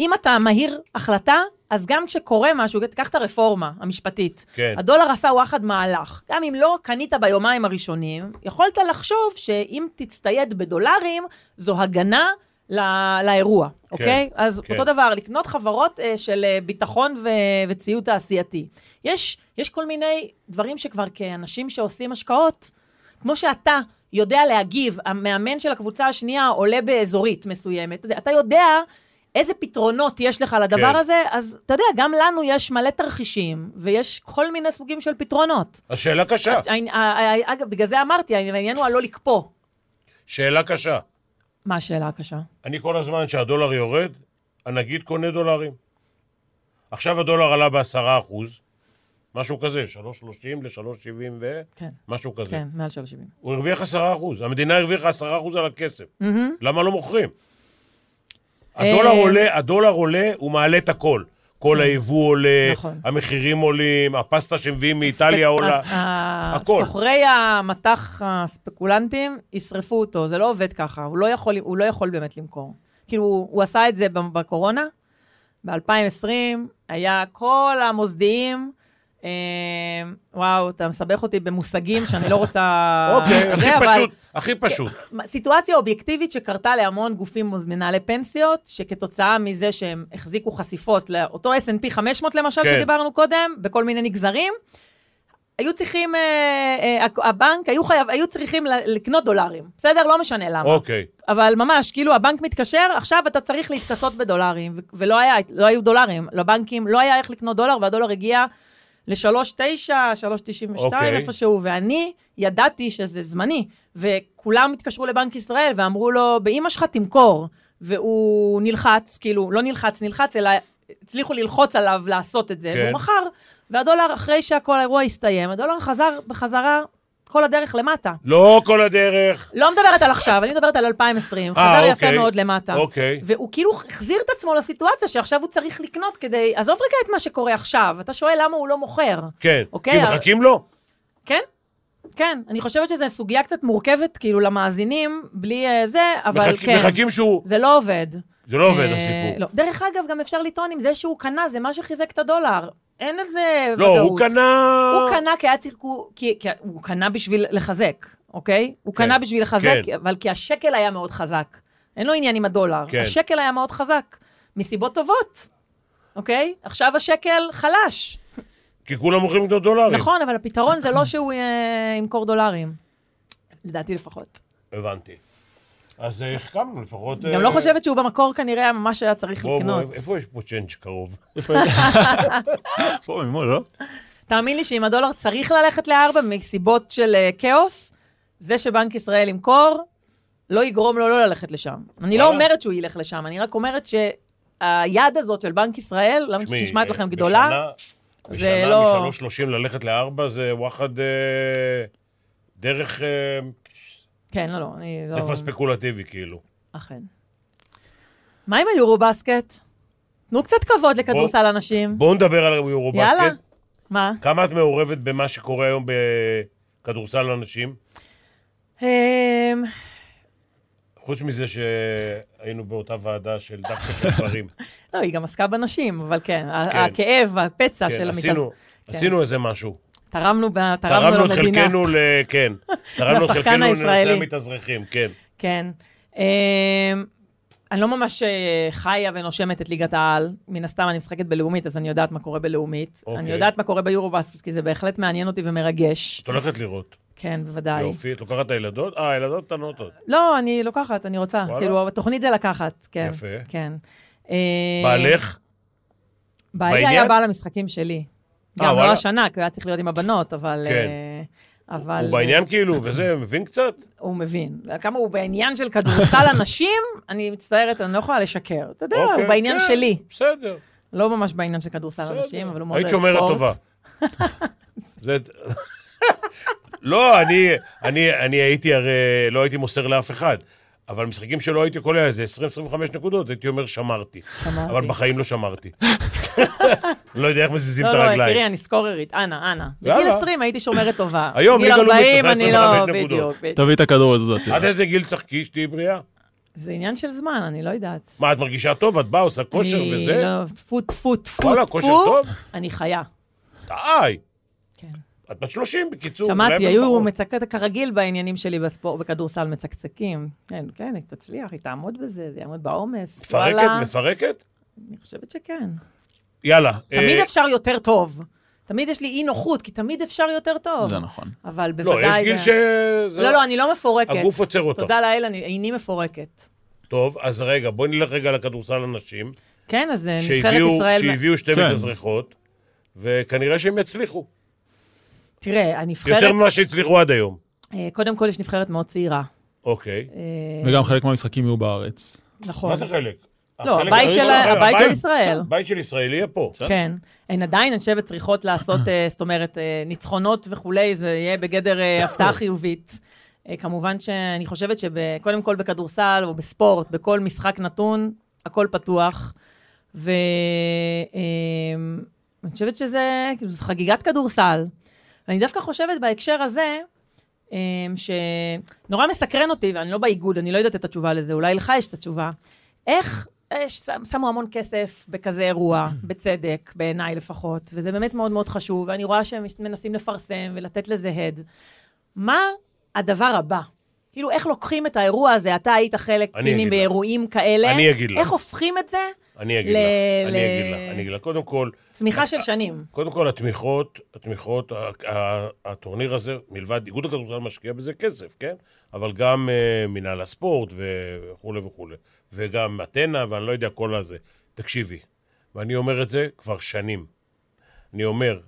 אם אתה מהיר החלטה, אז גם כשקורה משהו, תיקח את הרפורמה המשפטית. כן. הדולר עשה וואחד מהלך. גם אם לא קנית ביומיים הראשונים, יכולת לחשוב שאם תצטייד בדולרים, זו הגנה לא, לאירוע, אוקיי? אז כן. אותו דבר, לקנות חברות אה, של אה, ביטחון ו- וציוד תעשייתי. יש, יש כל מיני דברים שכבר כאנשים שעושים השקעות, כמו שאתה יודע להגיב, המאמן של הקבוצה השנייה עולה באזורית מסוימת, אתה יודע איזה פתרונות יש לך לדבר כן. הזה, אז אתה יודע, גם לנו יש מלא תרחישים, ויש כל מיני סוגים של פתרונות. אז שאלה קשה, אז, העני- ה- ה- אגב, בגלל זה אמרתי, העניין הוא הלא לקפוא. שאלה קשה. מה השאלה הקשה? אני כל הזמן, כשהדולר יורד, הנגיד קונה דולרים. עכשיו הדולר עלה בעשרה אחוז, משהו כזה, 3.30 ל-3.70 ו... כן, משהו כזה. כן, מעל 3.70. הוא הרוויח עשרה אחוז, המדינה הרוויחה עשרה אחוז על הכסף. מהמם. למה לא מוכרים? הדולר אה, עולה, הדולר עולה, הוא מעלה את הכל. כל היבוא עולה, נכון. המחירים עולים, הפסטה שמביאים מאיטליה עולה. אז ה- הכל. סוחרי המטח הספקולנטים ישרפו אותו, זה לא עובד ככה, הוא לא יכול, הוא לא יכול באמת למכור. כאילו, הוא, עשה את זה בקורונה, ב-2020, היה כל המוסדיים, וואו, אתה מסבך אותי במושגים שאני לא רוצה... אוקיי, הכי פשוט, הכי פשוט. סיטואציה אובייקטיבית שקרתה להמון גופים מנהלי פנסיות, שכתוצאה מזה שהם החזיקו חשיפות לאותו S&P 500 למשל, כן. שדיברנו קודם, בכל מיני נגזרים, היו צריכים, אה, אה, הבנק, היו, חייב, היו צריכים לקנות דולרים, בסדר? לא משנה למה. אוקיי. אבל ממש, כאילו הבנק מתקשר, עכשיו אתה צריך להתכסות בדולרים, ולא היה, לא היו דולרים, לבנקים לא היה איך לקנות דולר, והדולר הגיע ל-3.9, 3.92 אוקיי. איפשהו, ואני ידעתי שזה זמני, וכולם התקשרו לבנק ישראל ואמרו לו, באמא שלך תמכור, והוא נלחץ, כאילו, לא נלחץ, נלחץ, אלא הצליחו ללחוץ עליו לעשות את זה, כן. והוא מכר, והדולר, אחרי שהכל האירוע הסתיים, הדולר חזר בחזרה כל הדרך למטה. לא כל הדרך. לא מדברת על עכשיו, אני מדברת על 2020, אה, חזר אוקיי. יפה מאוד למטה. אוקיי. והוא כאילו החזיר את עצמו לסיטואציה שעכשיו הוא צריך לקנות כדי... עזוב רגע את מה שקורה עכשיו, אתה שואל למה הוא לא מוכר. כן. אוקיי, כי מחכים לו. כן? כן, אני חושבת שזו סוגיה קצת מורכבת, כאילו, למאזינים, בלי אה, זה, אבל מחכים- כן. מחכים שהוא... זה לא עובד. זה לא עובד אה, הסיפור. לא. דרך אגב, גם אפשר לטעון עם זה שהוא קנה, זה מה שחיזק את הדולר. אין על זה לא, ודאות. הוא קנה... הוא קנה כי היה צריך... כי, כי הוא קנה בשביל לחזק, אוקיי? הוא כן, קנה בשביל לחזק, כן. אבל כי השקל היה מאוד חזק. אין לו עניין עם הדולר. כן. השקל היה מאוד חזק, מסיבות טובות, אוקיי? עכשיו השקל חלש. כי כולם הולכים לקנות דולרים. נכון, אבל הפתרון זה לא שהוא אה, ימכור דולרים. לדעתי לפחות. הבנתי. אז אה, החכמנו לפחות... גם אה, לא חושבת שהוא במקור כנראה ממש היה צריך לקנות. איפה יש פה צ'יינג' קרוב? פה ממול, לא? תאמין לי שאם הדולר צריך ללכת לארבע מסיבות של אה, כאוס, זה שבנק ישראל ימכור, לא יגרום לו לא ללכת לשם. אני לא. אומרת שהוא ילך לשם, אני רק אומרת שהיד הזאת של בנק ישראל, למה שנשמעת אה, לכם גדולה, בשנה- זה בשנה לא- משלוש שלושים ללכת לארבע זה וואחד אה, דרך... כן, לא, לא, אני לא... זה כבר ספקולטיבי כאילו. אכן. מה עם היורו בסקט? תנו קצת כבוד לכדורסל הנשים. בואו נדבר על יורו יאללה. מה? כמה את מעורבת במה שקורה היום בכדורסל לנשים? אמ, חוץ מזה שהיינו באותה ועדה של דווקא של גברים. לא, היא גם עסקה בנשים, אבל כן, כן. הכאב, הפצע כן, של. עשינו, כן. עשינו איזה משהו. תרמנו, תרמנו תרמנו למדינה. חלקנו ל... כן. תרמנו חלקנו לנושא. המתאזרחים, כן. כן. אמ, אני לא ממש אה, חיה ונושמת את ליגת העל. מן הסתם, אני משחקת בלאומית, אז אני יודעת מה קורה בלאומית. אוקיי. אני יודעת מה קורה ביורובאסקס, כי זה בהחלט מעניין אותי ומרגש. את הולכת לראות. כן, בוודאי. יופי, את לוקחת את הילדות? אה, הילדות קטנות עוד. לא, אני לוקחת, אני רוצה. וואלה? כאילו, התוכנית זה לקחת, כן. יפה. כן. אה, בעלך? בעלי בעניין? היה בא למשחקים שלי. אה, גם לא? השנה, כי הוא היה צריך להיות עם הבנות, אבל... כן. אה, אבל... הוא בעניין כאילו, וזה, מבין קצת? הוא מבין. כמה הוא בעניין של כדורסל הנשים, אני מצטערת, אני לא יכולה לשקר. אתה יודע, אוקיי, הוא בעניין כן, שלי. בסדר. לא ממש בעניין של כדורסל. הנשים, אבל הוא מאוד היית אוהב שומרת ספורט. טובה. זה... לא, אני, אני, אני הייתי הרי, לא הייתי מוסר לאף אחד. אבל משחקים שלא הייתי קולע איזה 20-25 נקודות, הייתי אומר שמרתי. שמרתי. אבל בחיים לא שמרתי. לא יודע איך מזיזים את לא, לא, הרגליים. יקירי, אני סקוררית, אנא, אנא. בגיל יאללה. 20 הייתי שומרת טובה. היום בגיל ליגה לאומית 40 עושה אני לא, 25 נקודות. בדיוק. תביא את הכדור הזאת. עד איזה גיל צחקי שתהיי בריאה? זה עניין של זמן, אני לא יודעת. מה, את מרגישה טוב? את באה, עושה כושר אני וזה? לא, טפו, טפו, טפו, וואלה, כושר טפו. טוב? אני חיה. די. את בת 30, בקיצור. שמעתי, היו. מצקצק כרגיל בעניינים שלי בספורט, בכדורסל מצקצקים. כן, כן, היא תצליח, היא תעמוד בזה, זה יעמוד בעומס. מפרקת? וואלה, מפרקת? אני חושבת שכן. יאללה. תמיד אה, אפשר יותר טוב. תמיד יש לי אי נוחות, כי תמיד אפשר יותר טוב. זה נכון. אבל לא, בוודאי... יש גיל שזה... לא, לא, אני לא מפורקת. הגוף עוצר אותך. תודה לאל, אני איני מפורקת. טוב, אז רגע, בואי נלך רגע לכדורסל הנשים. כן, אז אה, נבחרת ישראל... שהביאו שתי כן. מתאזרחות, וכנראה שהם יצליחו. תראה, יותר הנבחרת... ממה שהצליחו עד היום. אה, קודם כל, יש נבחרת מאוד צעירה. אוקיי. אה, וגם חלק מהמשחקים יהיו בארץ. נכון. מה זה חלק? לא, החלק הבית של- הבית של ישראל. הבית של ישראל יהיה פה. כן. הן עדיין, אני חושבת, צריכות לעשות, אה, זאת אומרת, אה, ניצחונות וכולי, זה יהיה בגדר אה, הפתעה חיובית. אה, כמובן שאני חושבת שקודם כל בכדורסל או בספורט, בכל משחק נתון, הכל פתוח. ואני חושבת שזה, כאילו, זו חגיגת כדורסל. ואני דווקא חושבת בהקשר הזה, אה, שנורא מסקרן אותי, ואני לא באיגוד, אני לא יודעת את התשובה לזה, אולי לך יש את התשובה. איך אה, ש- שמו המון כסף בכזה אירוע, בצדק, בעיניי לפחות, וזה באמת מאוד מאוד חשוב, ואני רואה שהם מנסים לפרסם ולתת לזה הד. מה הדבר הבא? כאילו, איך לוקחים את האירוע הזה, אתה היית חלק, אני פיני, אגיד לך. באירועים כאלה, אני אגיד לך. איך הופכים את זה אני אגיד ל- לך, ל- אני אגיד לך, אני אגיד לך. קודם כל, צמיחה של שנים? קודם כל, התמיכות, התמיכות, הטורניר הזה, מלבד, איגוד הכדורסל משקיע בזה כסף, כן? אבל גם uh, מנהל הספורט וכולי וכולי. וגם אתנה, ואני לא יודע, כל הזה. תקשיבי, ואני אומר את זה כבר שנים. אני אומר,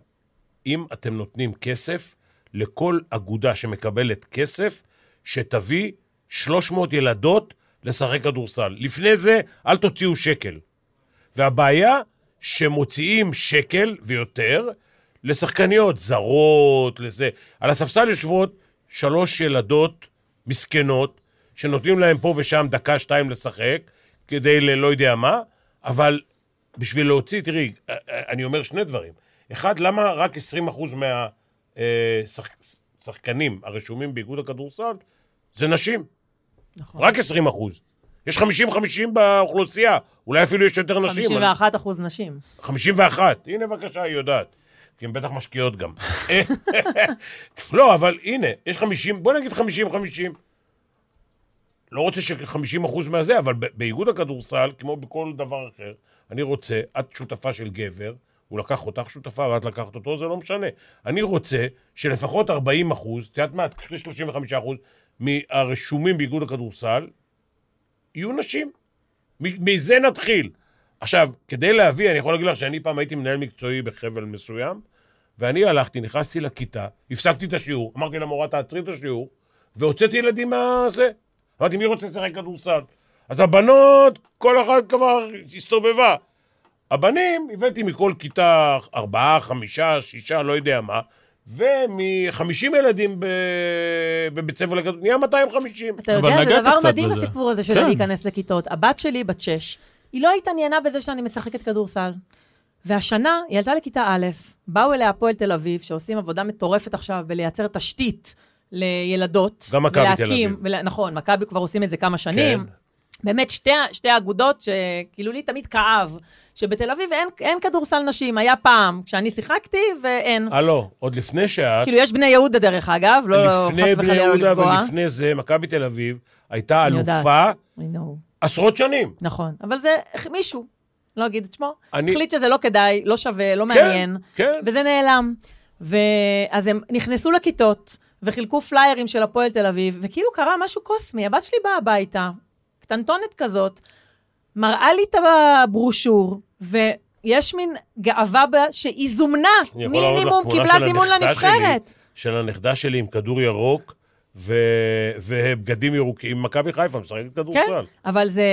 אם אתם נותנים כסף, לכל אגודה שמקבלת כסף, שתביא 300 ילדות לשחק כדורסל. לפני זה, אל תוציאו שקל. והבעיה, שמוציאים שקל ויותר לשחקניות זרות, לזה. על הספסל יושבות שלוש ילדות מסכנות, שנותנים להם פה ושם דקה, שתיים לשחק, כדי ללא יודע מה, אבל בשביל להוציא, תראי, אני אומר שני דברים. אחד, למה רק 20% מהשחקנים הרשומים באיגוד הכדורסל זה נשים? נכון. רק 20 אחוז. יש 50-50 באוכלוסייה, אולי אפילו יש יותר נשים. 51 אחוז נשים. 51. הנה, בבקשה, היא יודעת. כי הן בטח משקיעות גם. לא, אבל הנה, יש 50, בוא נגיד 50-50. לא רוצה ש-50 אחוז מהזה, אבל באיגוד הכדורסל, כמו בכל דבר אחר, אני רוצה, את שותפה של גבר, הוא לקח אותך שותפה ואת לקחת אותו, זה לא משנה. אני רוצה שלפחות 40 אחוז, את יודעת מה, תקחי 35 אחוז מהרשומים באיגוד הכדורסל, יהיו נשים. מזה נתחיל. עכשיו, כדי להביא, אני יכול להגיד לך שאני פעם הייתי מנהל מקצועי בחבל מסוים, ואני הלכתי, נכנסתי לכיתה, הפסקתי את השיעור, אמרתי למורה, תעצרי את השיעור, והוצאתי ילדים מהזה. אמרתי, מי רוצה לשחק כדורסל? אז הבנות, כל אחת כבר הסתובבה. הבנים, הבאתי מכל כיתה ארבעה, חמישה, שישה, לא יודע מה, ומ-50 ילדים. בבית ספר לכדור, נהיה 250. אתה יודע, זה דבר מדהים בזה. הסיפור הזה של כן. להיכנס לכיתות. הבת שלי, בת שש, היא לא התעניינה בזה שאני משחקת כדורסל. והשנה היא עלתה לכיתה א', באו אליה הפועל תל אביב, שעושים עבודה מטורפת עכשיו בלייצר תשתית לילדות. גם מכבי תל אביב. ול... נכון, מכבי כבר עושים את זה כמה שנים. כן. באמת שתי, שתי אגודות שכאילו לי תמיד כאב, שבתל אביב אין, אין כדורסל נשים, היה פעם, כשאני שיחקתי ואין. הלו, עוד לפני שאת, כאילו, יש בני יהודה דרך אגב, לא חס לפני בני וחלילה לא יהודה, לפגוע. אבל לפני זה, מכבי תל אביב הייתה. אלופה. עשרות שנים. נכון, אבל זה מישהו, לא אגיד את שמו, אני- החליט שזה לא כדאי, לא שווה, לא מעניין, כן. וזה נעלם. ואז הם נכנסו לכיתות, וחילקו פליירים של הפועל תל אביב, וכאילו קרה משהו קוסמי. הבת שלי באה הביתה, קטנטונת כזאת, מראה לי את הברושור, ויש מין גאווה בה שהיא זומנה, מינימום קיבלה זימון לנבחרת. שלי, של הנכדה שלי עם כדור ירוק ו... ובגדים ירוקים, מכבי חיפה, משחקת כן, כדורסל. אבל זה,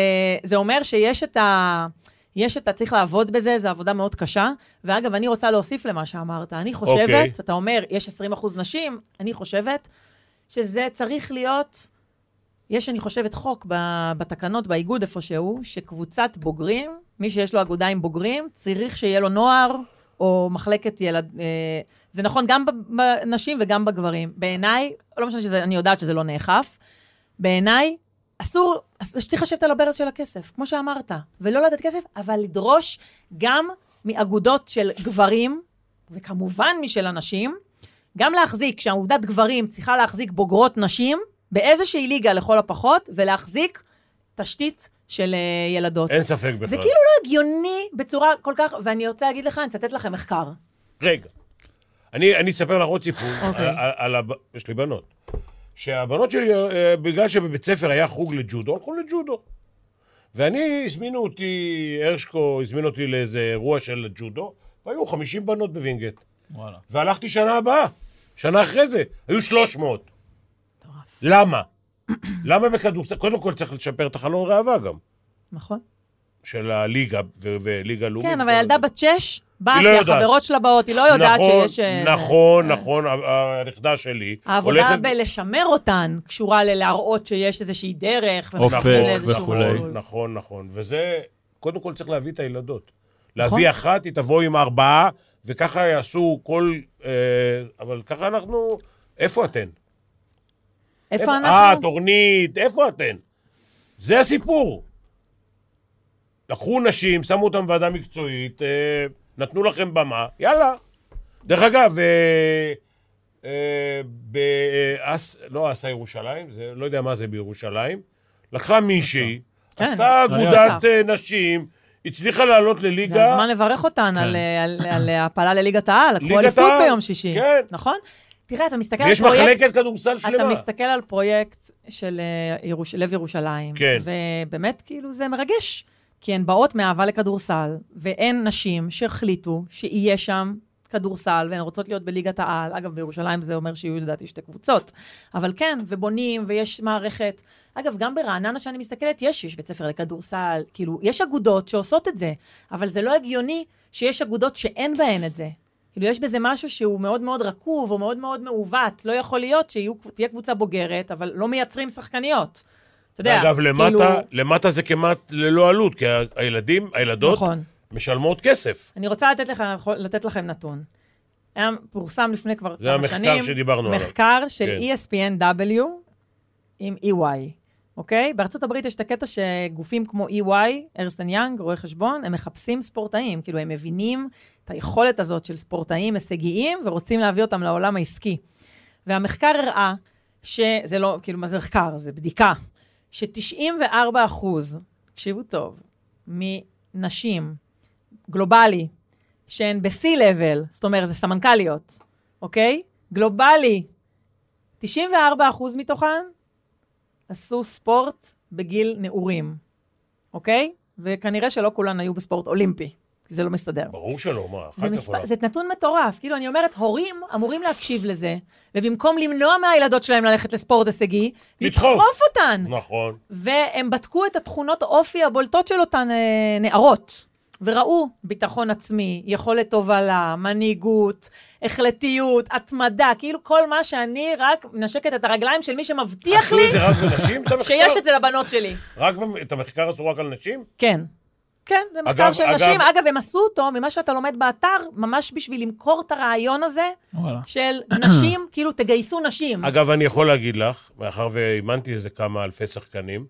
זה אומר שיש את ה... יש את ה... צריך לעבוד בזה, זו עבודה מאוד קשה. ואגב, אני רוצה להוסיף למה שאמרת. אני חושבת, אוקיי. אתה אומר, יש 20 אחוז נשים, אני חושבת שזה צריך להיות... יש, אני חושבת, חוק בתקנות, באיגוד איפשהו, שקבוצת בוגרים, מי שיש לו אגודה עם בוגרים, צריך שיהיה לו נוער או מחלקת ילד... אה, זה נכון גם בנשים וגם בגברים. בעיניי, לא משנה שזה, אני יודעת שזה לא נאכף, בעיניי, אסור, אס- שצריך לשבת על הברז של הכסף, כמו שאמרת, ולא לתת כסף, אבל לדרוש גם מאגודות של גברים, וכמובן משל הנשים, גם להחזיק, כשעובדת גברים צריכה להחזיק בוגרות נשים, באיזושהי ליגה לכל הפחות, ולהחזיק תשתית של אה, ילדות. אין ספק בכלל. זה כאילו לא הגיוני בצורה כל כך, ואני רוצה להגיד לך, אני אצטט לכם מחקר. רגע, אני, אני אספר לך עוד סיפור, אוקיי. על, על, על הב... יש לי בנות. שהבנות שלי, אה, בגלל שבבית ספר היה חוג לג'ודו, הלכו לג'ודו. ואני, הזמינו אותי, הרשקו הזמין אותי לאיזה אירוע של ג'ודו, והיו 50 בנות בווינגייט. וואלה. והלכתי שנה הבאה, שנה אחרי זה, היו 300. למה? למה בכדורסל? קודם כל צריך לשפר את החלון ראווה גם. נכון? של הליגה וליגה לאומית. כן, אבל ילדה בת שש, באה, לא. החברות שלה באות, היא לא יודעת נכון, שיש... אה, נכון, זה. נכון, הנכדה שלי. העבודה הולכת- בלשמר אותן קשורה ללהראות שיש איזושהי דרך. אופק וכולי. מסלול. נכון, נכון. וזה, קודם כל צריך להביא את הילדות. נכון. להביא אחת, היא תבוא עם ארבעה, וככה יעשו כל... אה, אבל ככה אנחנו... איפה אתן? איפה אה, אנחנו? תורנית, איפה אתן? זה הסיפור. לקחו נשים, שמו אותן בוועדה מקצועית, אה, נתנו לכם במה, יאללה. דרך אגב, אה, אה, באס, לא אסה ירושלים, זה, לא יודע מה זה בירושלים, לקחה מישהי, כן. עשתה אני אגודת. אה, נשים, הצליחה לעלות לליגה. זה הזמן לברך אותן על, אה, על, על העפלה לליגת העל, ליגת אליפות. ביום שישי. כן. נכון? תראה, אתה מסתכל על ויש פרויקט... מחלקת כדורסל אתה שלמה. מסתכל על פרויקט של אה, ירוש... לב ירושלים, כן. ובאמת, כאילו, זה מרגש. כי הן באות מאהבה לכדורסל, ואין נשים שהחליטו שיהיה שם כדורסל, והן רוצות להיות בליגת העל. אגב, בירושלים זה אומר שיהיו, לדעתי, שתי קבוצות. אבל כן, ובונים, ויש מערכת. אגב, גם ברעננה שאני מסתכלת, יש, יש בית ספר לכדורסל, כאילו, יש אגודות שעושות את זה, אבל זה לא הגיוני שיש אגודות שאין בהן את זה. כאילו, יש בזה משהו שהוא מאוד מאוד רקוב, או מאוד מאוד מעוות. לא יכול להיות שתהיה קבוצה בוגרת, אבל לא מייצרים שחקניות. אתה יודע, אגב, למטה, כאילו... למטה זה כמעט ללא עלות, כי הילדים, הילדות, נכון. משלמות כסף. אני רוצה לתת, לך, לתת לכם נתון. היה פורסם לפני כבר זה כמה המחקר שנים. שדיברנו עליו. מחקר של כן. ESPNW עם EY, אוקיי? בארצות הברית יש את הקטע שגופים כמו EY, ארסטן יאנג, רואי חשבון, הם מחפשים ספורטאים. כאילו, הם מבינים את היכולת הזאת של ספורטאים הישגיים ורוצים להביא אותם לעולם העסקי. והמחקר הראה שזה לא, כאילו, מה זה מחקר? זה בדיקה. ש-94 אחוז, תקשיבו טוב, מנשים, גלובלי, שהן ב-C-Level, זאת אומרת, זה סמנכ"ליות, אוקיי? גלובלי, 94 אחוז מתוכן עשו ספורט בגיל נעורים, אוקיי? וכנראה שלא כולן היו בספורט אולימפי, כי זה לא מסתדר. ברור שלא, מה, אחר זה, כך עולה. זה נתון מטורף. כאילו, אני אומרת, הורים אמורים להקשיב לזה, ובמקום למנוע מהילדות שלהם ללכת לספורט הישגי, לדחוף. לדחוף אותן. נכון. והם בדקו את התכונות אופי הבולטות של אותן אה, נערות, וראו ביטחון עצמי, יכולת הובלה, מנהיגות, החלטיות, התמדה, כאילו כל מה שאני רק מנשקת את הרגליים של מי שמבטיח עשו לי את זה רק בנשים, את המחקר? שיש את זה לבנות שלי. רק את המחקר עשו רק על נשים? כן. כן, זה מחקר אגב- של אגב- נשים. אגב, הם עשו אותו, ממה שאתה לומד באתר, ממש בשביל למכור את הרעיון הזה וואלה. של נשים, כאילו, תגייסו נשים. אגב, אני יכול להגיד לך, מאחר ואימנתי איזה כמה אלפי שחקנים,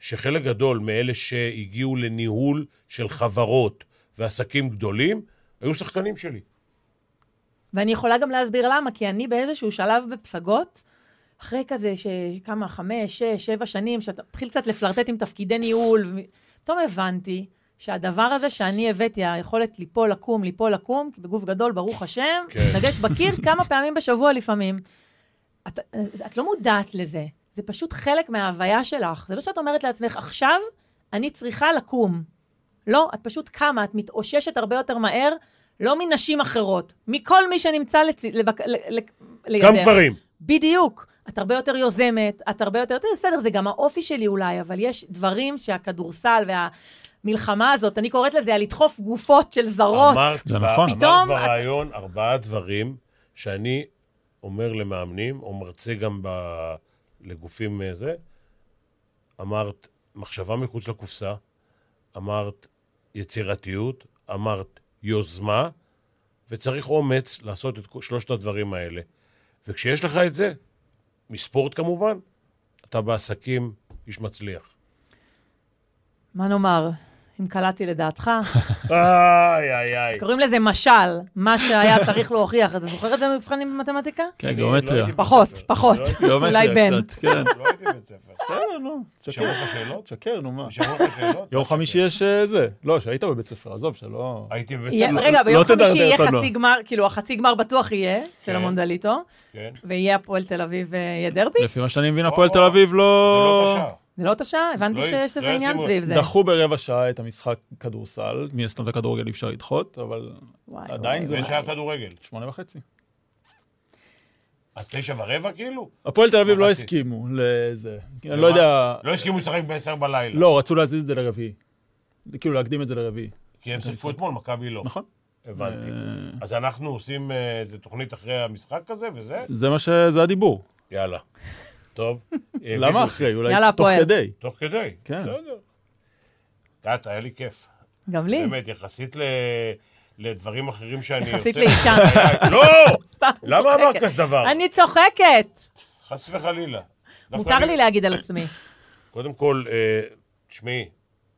שחלק גדול מאלה שהגיעו לניהול של חברות ועסקים גדולים, היו שחקנים שלי. ואני יכולה גם להסביר למה, כי אני באיזשהו שלב בפסגות, אחרי כזה, שכמה, חמש, שש, שבע שנים, שאתה מתחיל קצת לפלרטט עם תפקידי ניהול, פתאום הבנתי שהדבר הזה שאני הבאתי, היכולת ליפול, לקום, ליפול, לקום, כי בגוף גדול, ברוך השם, כן. נגש בקיר כמה פעמים בשבוע לפעמים. את, את לא מודעת לזה, זה פשוט חלק מההוויה שלך. זה לא שאת אומרת לעצמך, עכשיו אני צריכה לקום. לא, את פשוט קמה, את מתאוששת הרבה יותר מהר, לא מנשים אחרות, מכל מי שנמצא לצ... לבק... ל... ל... לידך. גם גברים. בדיוק. את הרבה יותר יוזמת, את הרבה יותר... בסדר, זה גם האופי שלי אולי, אבל יש דברים שהכדורסל והמלחמה הזאת, אני קוראת לזה הלדחוף גופות של זרות. אמרת, זה נכון. אמרת פתאום ברעיון ארבעה דברים שאני אומר למאמנים, או מרצה גם ב... לגופים אה, זה, אמרת מחשבה מחוץ לקופסה, אמרת יצירתיות, אמרת יוזמה, וצריך אומץ לעשות את שלושת הדברים האלה. וכשיש לך את זה, מספורט כמובן, אתה בעסקים איש מצליח. מה נאמר, אם קלעתי לדעתך, איי, איי, איי. קוראים לזה משל, מה שהיה צריך להוכיח. אתה זוכר את זה במבחנים במתמטיקה? כן, אני גיאומטריה. לא פחות. פחות. לא אולי בן. קצת, כן. לא הייתי בבית ספר. בסדר, נו. תשקר. לך שאלות? תשקר, נו מה. יום חמישי יש אה, זה. לא, שהיית בבית ספר, עזוב, שלא... הייתי בבית יהיה- ספר. רגע, ביום לא חמישי יהיה. חצי גמר, כאילו, החצי גמר בטוח יהיה, של כן. המונדליטו, כן. ויהיה הפועל תל אביב ויהיה דרבי? לפי מה שאני מבין, הפועל תל אביב זה לא... לא קשה. זה לא אותה שעה? הבנתי לא- שיש לא איזה עניין ישימו- סביב זה. דחו ברבע שעה את המשחק כדורסל, מן הסתם את הכדורגל אי אפשר לדחות, אבל וואי, עדיין וואי, זה- וואי. כדורגל. שמונה וחצי. אז תשע ורבע כאילו? הפועל תל אביב לא. הסכימו לזה. אני? לא יודע... לא הסכימו לשחק בעשר בלילה. לא, רצו להזיז את זה לרביעי. כאילו להקדים את זה לרביעי. כי הם שיחקו אתמול, מכבי לא. נכון. הבנתי. אה, אז אנחנו עושים אה, איזה תוכנית אחרי המשחק הזה, וזה? זה מה ש... זה הדיבור. יאללה. טוב. למה אחרי? אולי תוך. כדי. תוך כדי. כן. בסדר. גת, היה לי כיף. גם לי. באמת, יחסית ל... לדברים אחרים שאני עושה. יחסית לאישה. לא! סתם, למה. אמרת כזה דבר? אני צוחקת. חס וחלילה. מותר לי להגיד על עצמי. קודם כל, אה, תשמעי,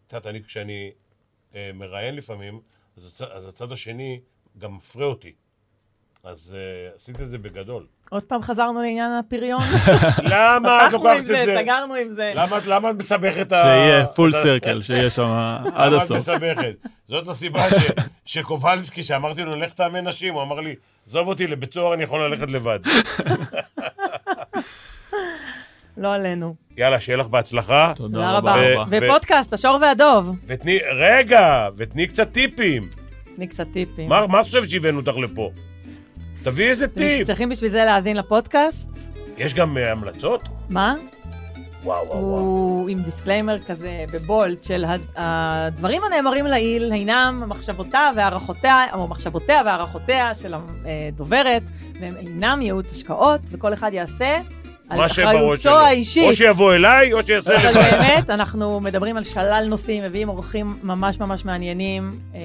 את יודעת, אני, כשאני אה, מראיין לפעמים, אז הצד, אז הצד השני גם מפרה אותי. אז אה, עשית את זה בגדול. עוד פעם חזרנו לעניין הפריון. למה את לוקחת את זה? סגרנו עם זה. למה את- למה את מסבכת את ה... שיהיה פול סרקל, שיהיה שם עד למה את הסוף. מסבכת? זאת הסיבה ש- שקובלסקי, שאמרתי לו, לך תאמן נשים, הוא אמר לי, עזוב אותי, לבית סוהר אני יכול ללכת לבד. לא עלינו. יאללה, שיהיה לך בהצלחה. תודה רבה. ופודקאסט, השור והדוב. ותני, רגע, ותני קצת טיפים. תני קצת טיפים. מה מה את חושבת שהבאנו אותך לפה? תביאי איזה טיפ. צריכים בשביל זה להאזין לפודקאסט. יש גם אה, המלצות? מה? וואו, וואו, וואו. הוא עם disclaimer כזה ב bold של הד- הדברים הנאמרים לעיל הינם מחשבותיה והערכותיה, או מחשבותיה והערכותיה של הדוברת, והם אינם ייעוץ השקעות, וכל אחד יעשה על אחריותו. האישית. או שיבוא אליי, או שיעשה אבל לבד. באמת, אנחנו מדברים על שלל נושאים, מביאים אורחים ממש ממש מעניינים, אה,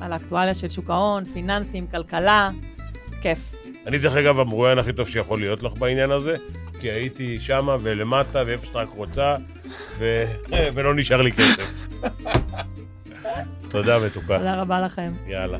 על האקטואליה של שוק ההון, פיננסים, כלכלה, כיף. אני, דרך אגב, המרואיין הכי טוב שיכול להיות לך בעניין הזה, כי הייתי שמה ולמטה ואיפה שאת רק רוצה, ו... ולא נשאר לי כסף. תודה, מתוקה. תודה רבה לכם. יאללה.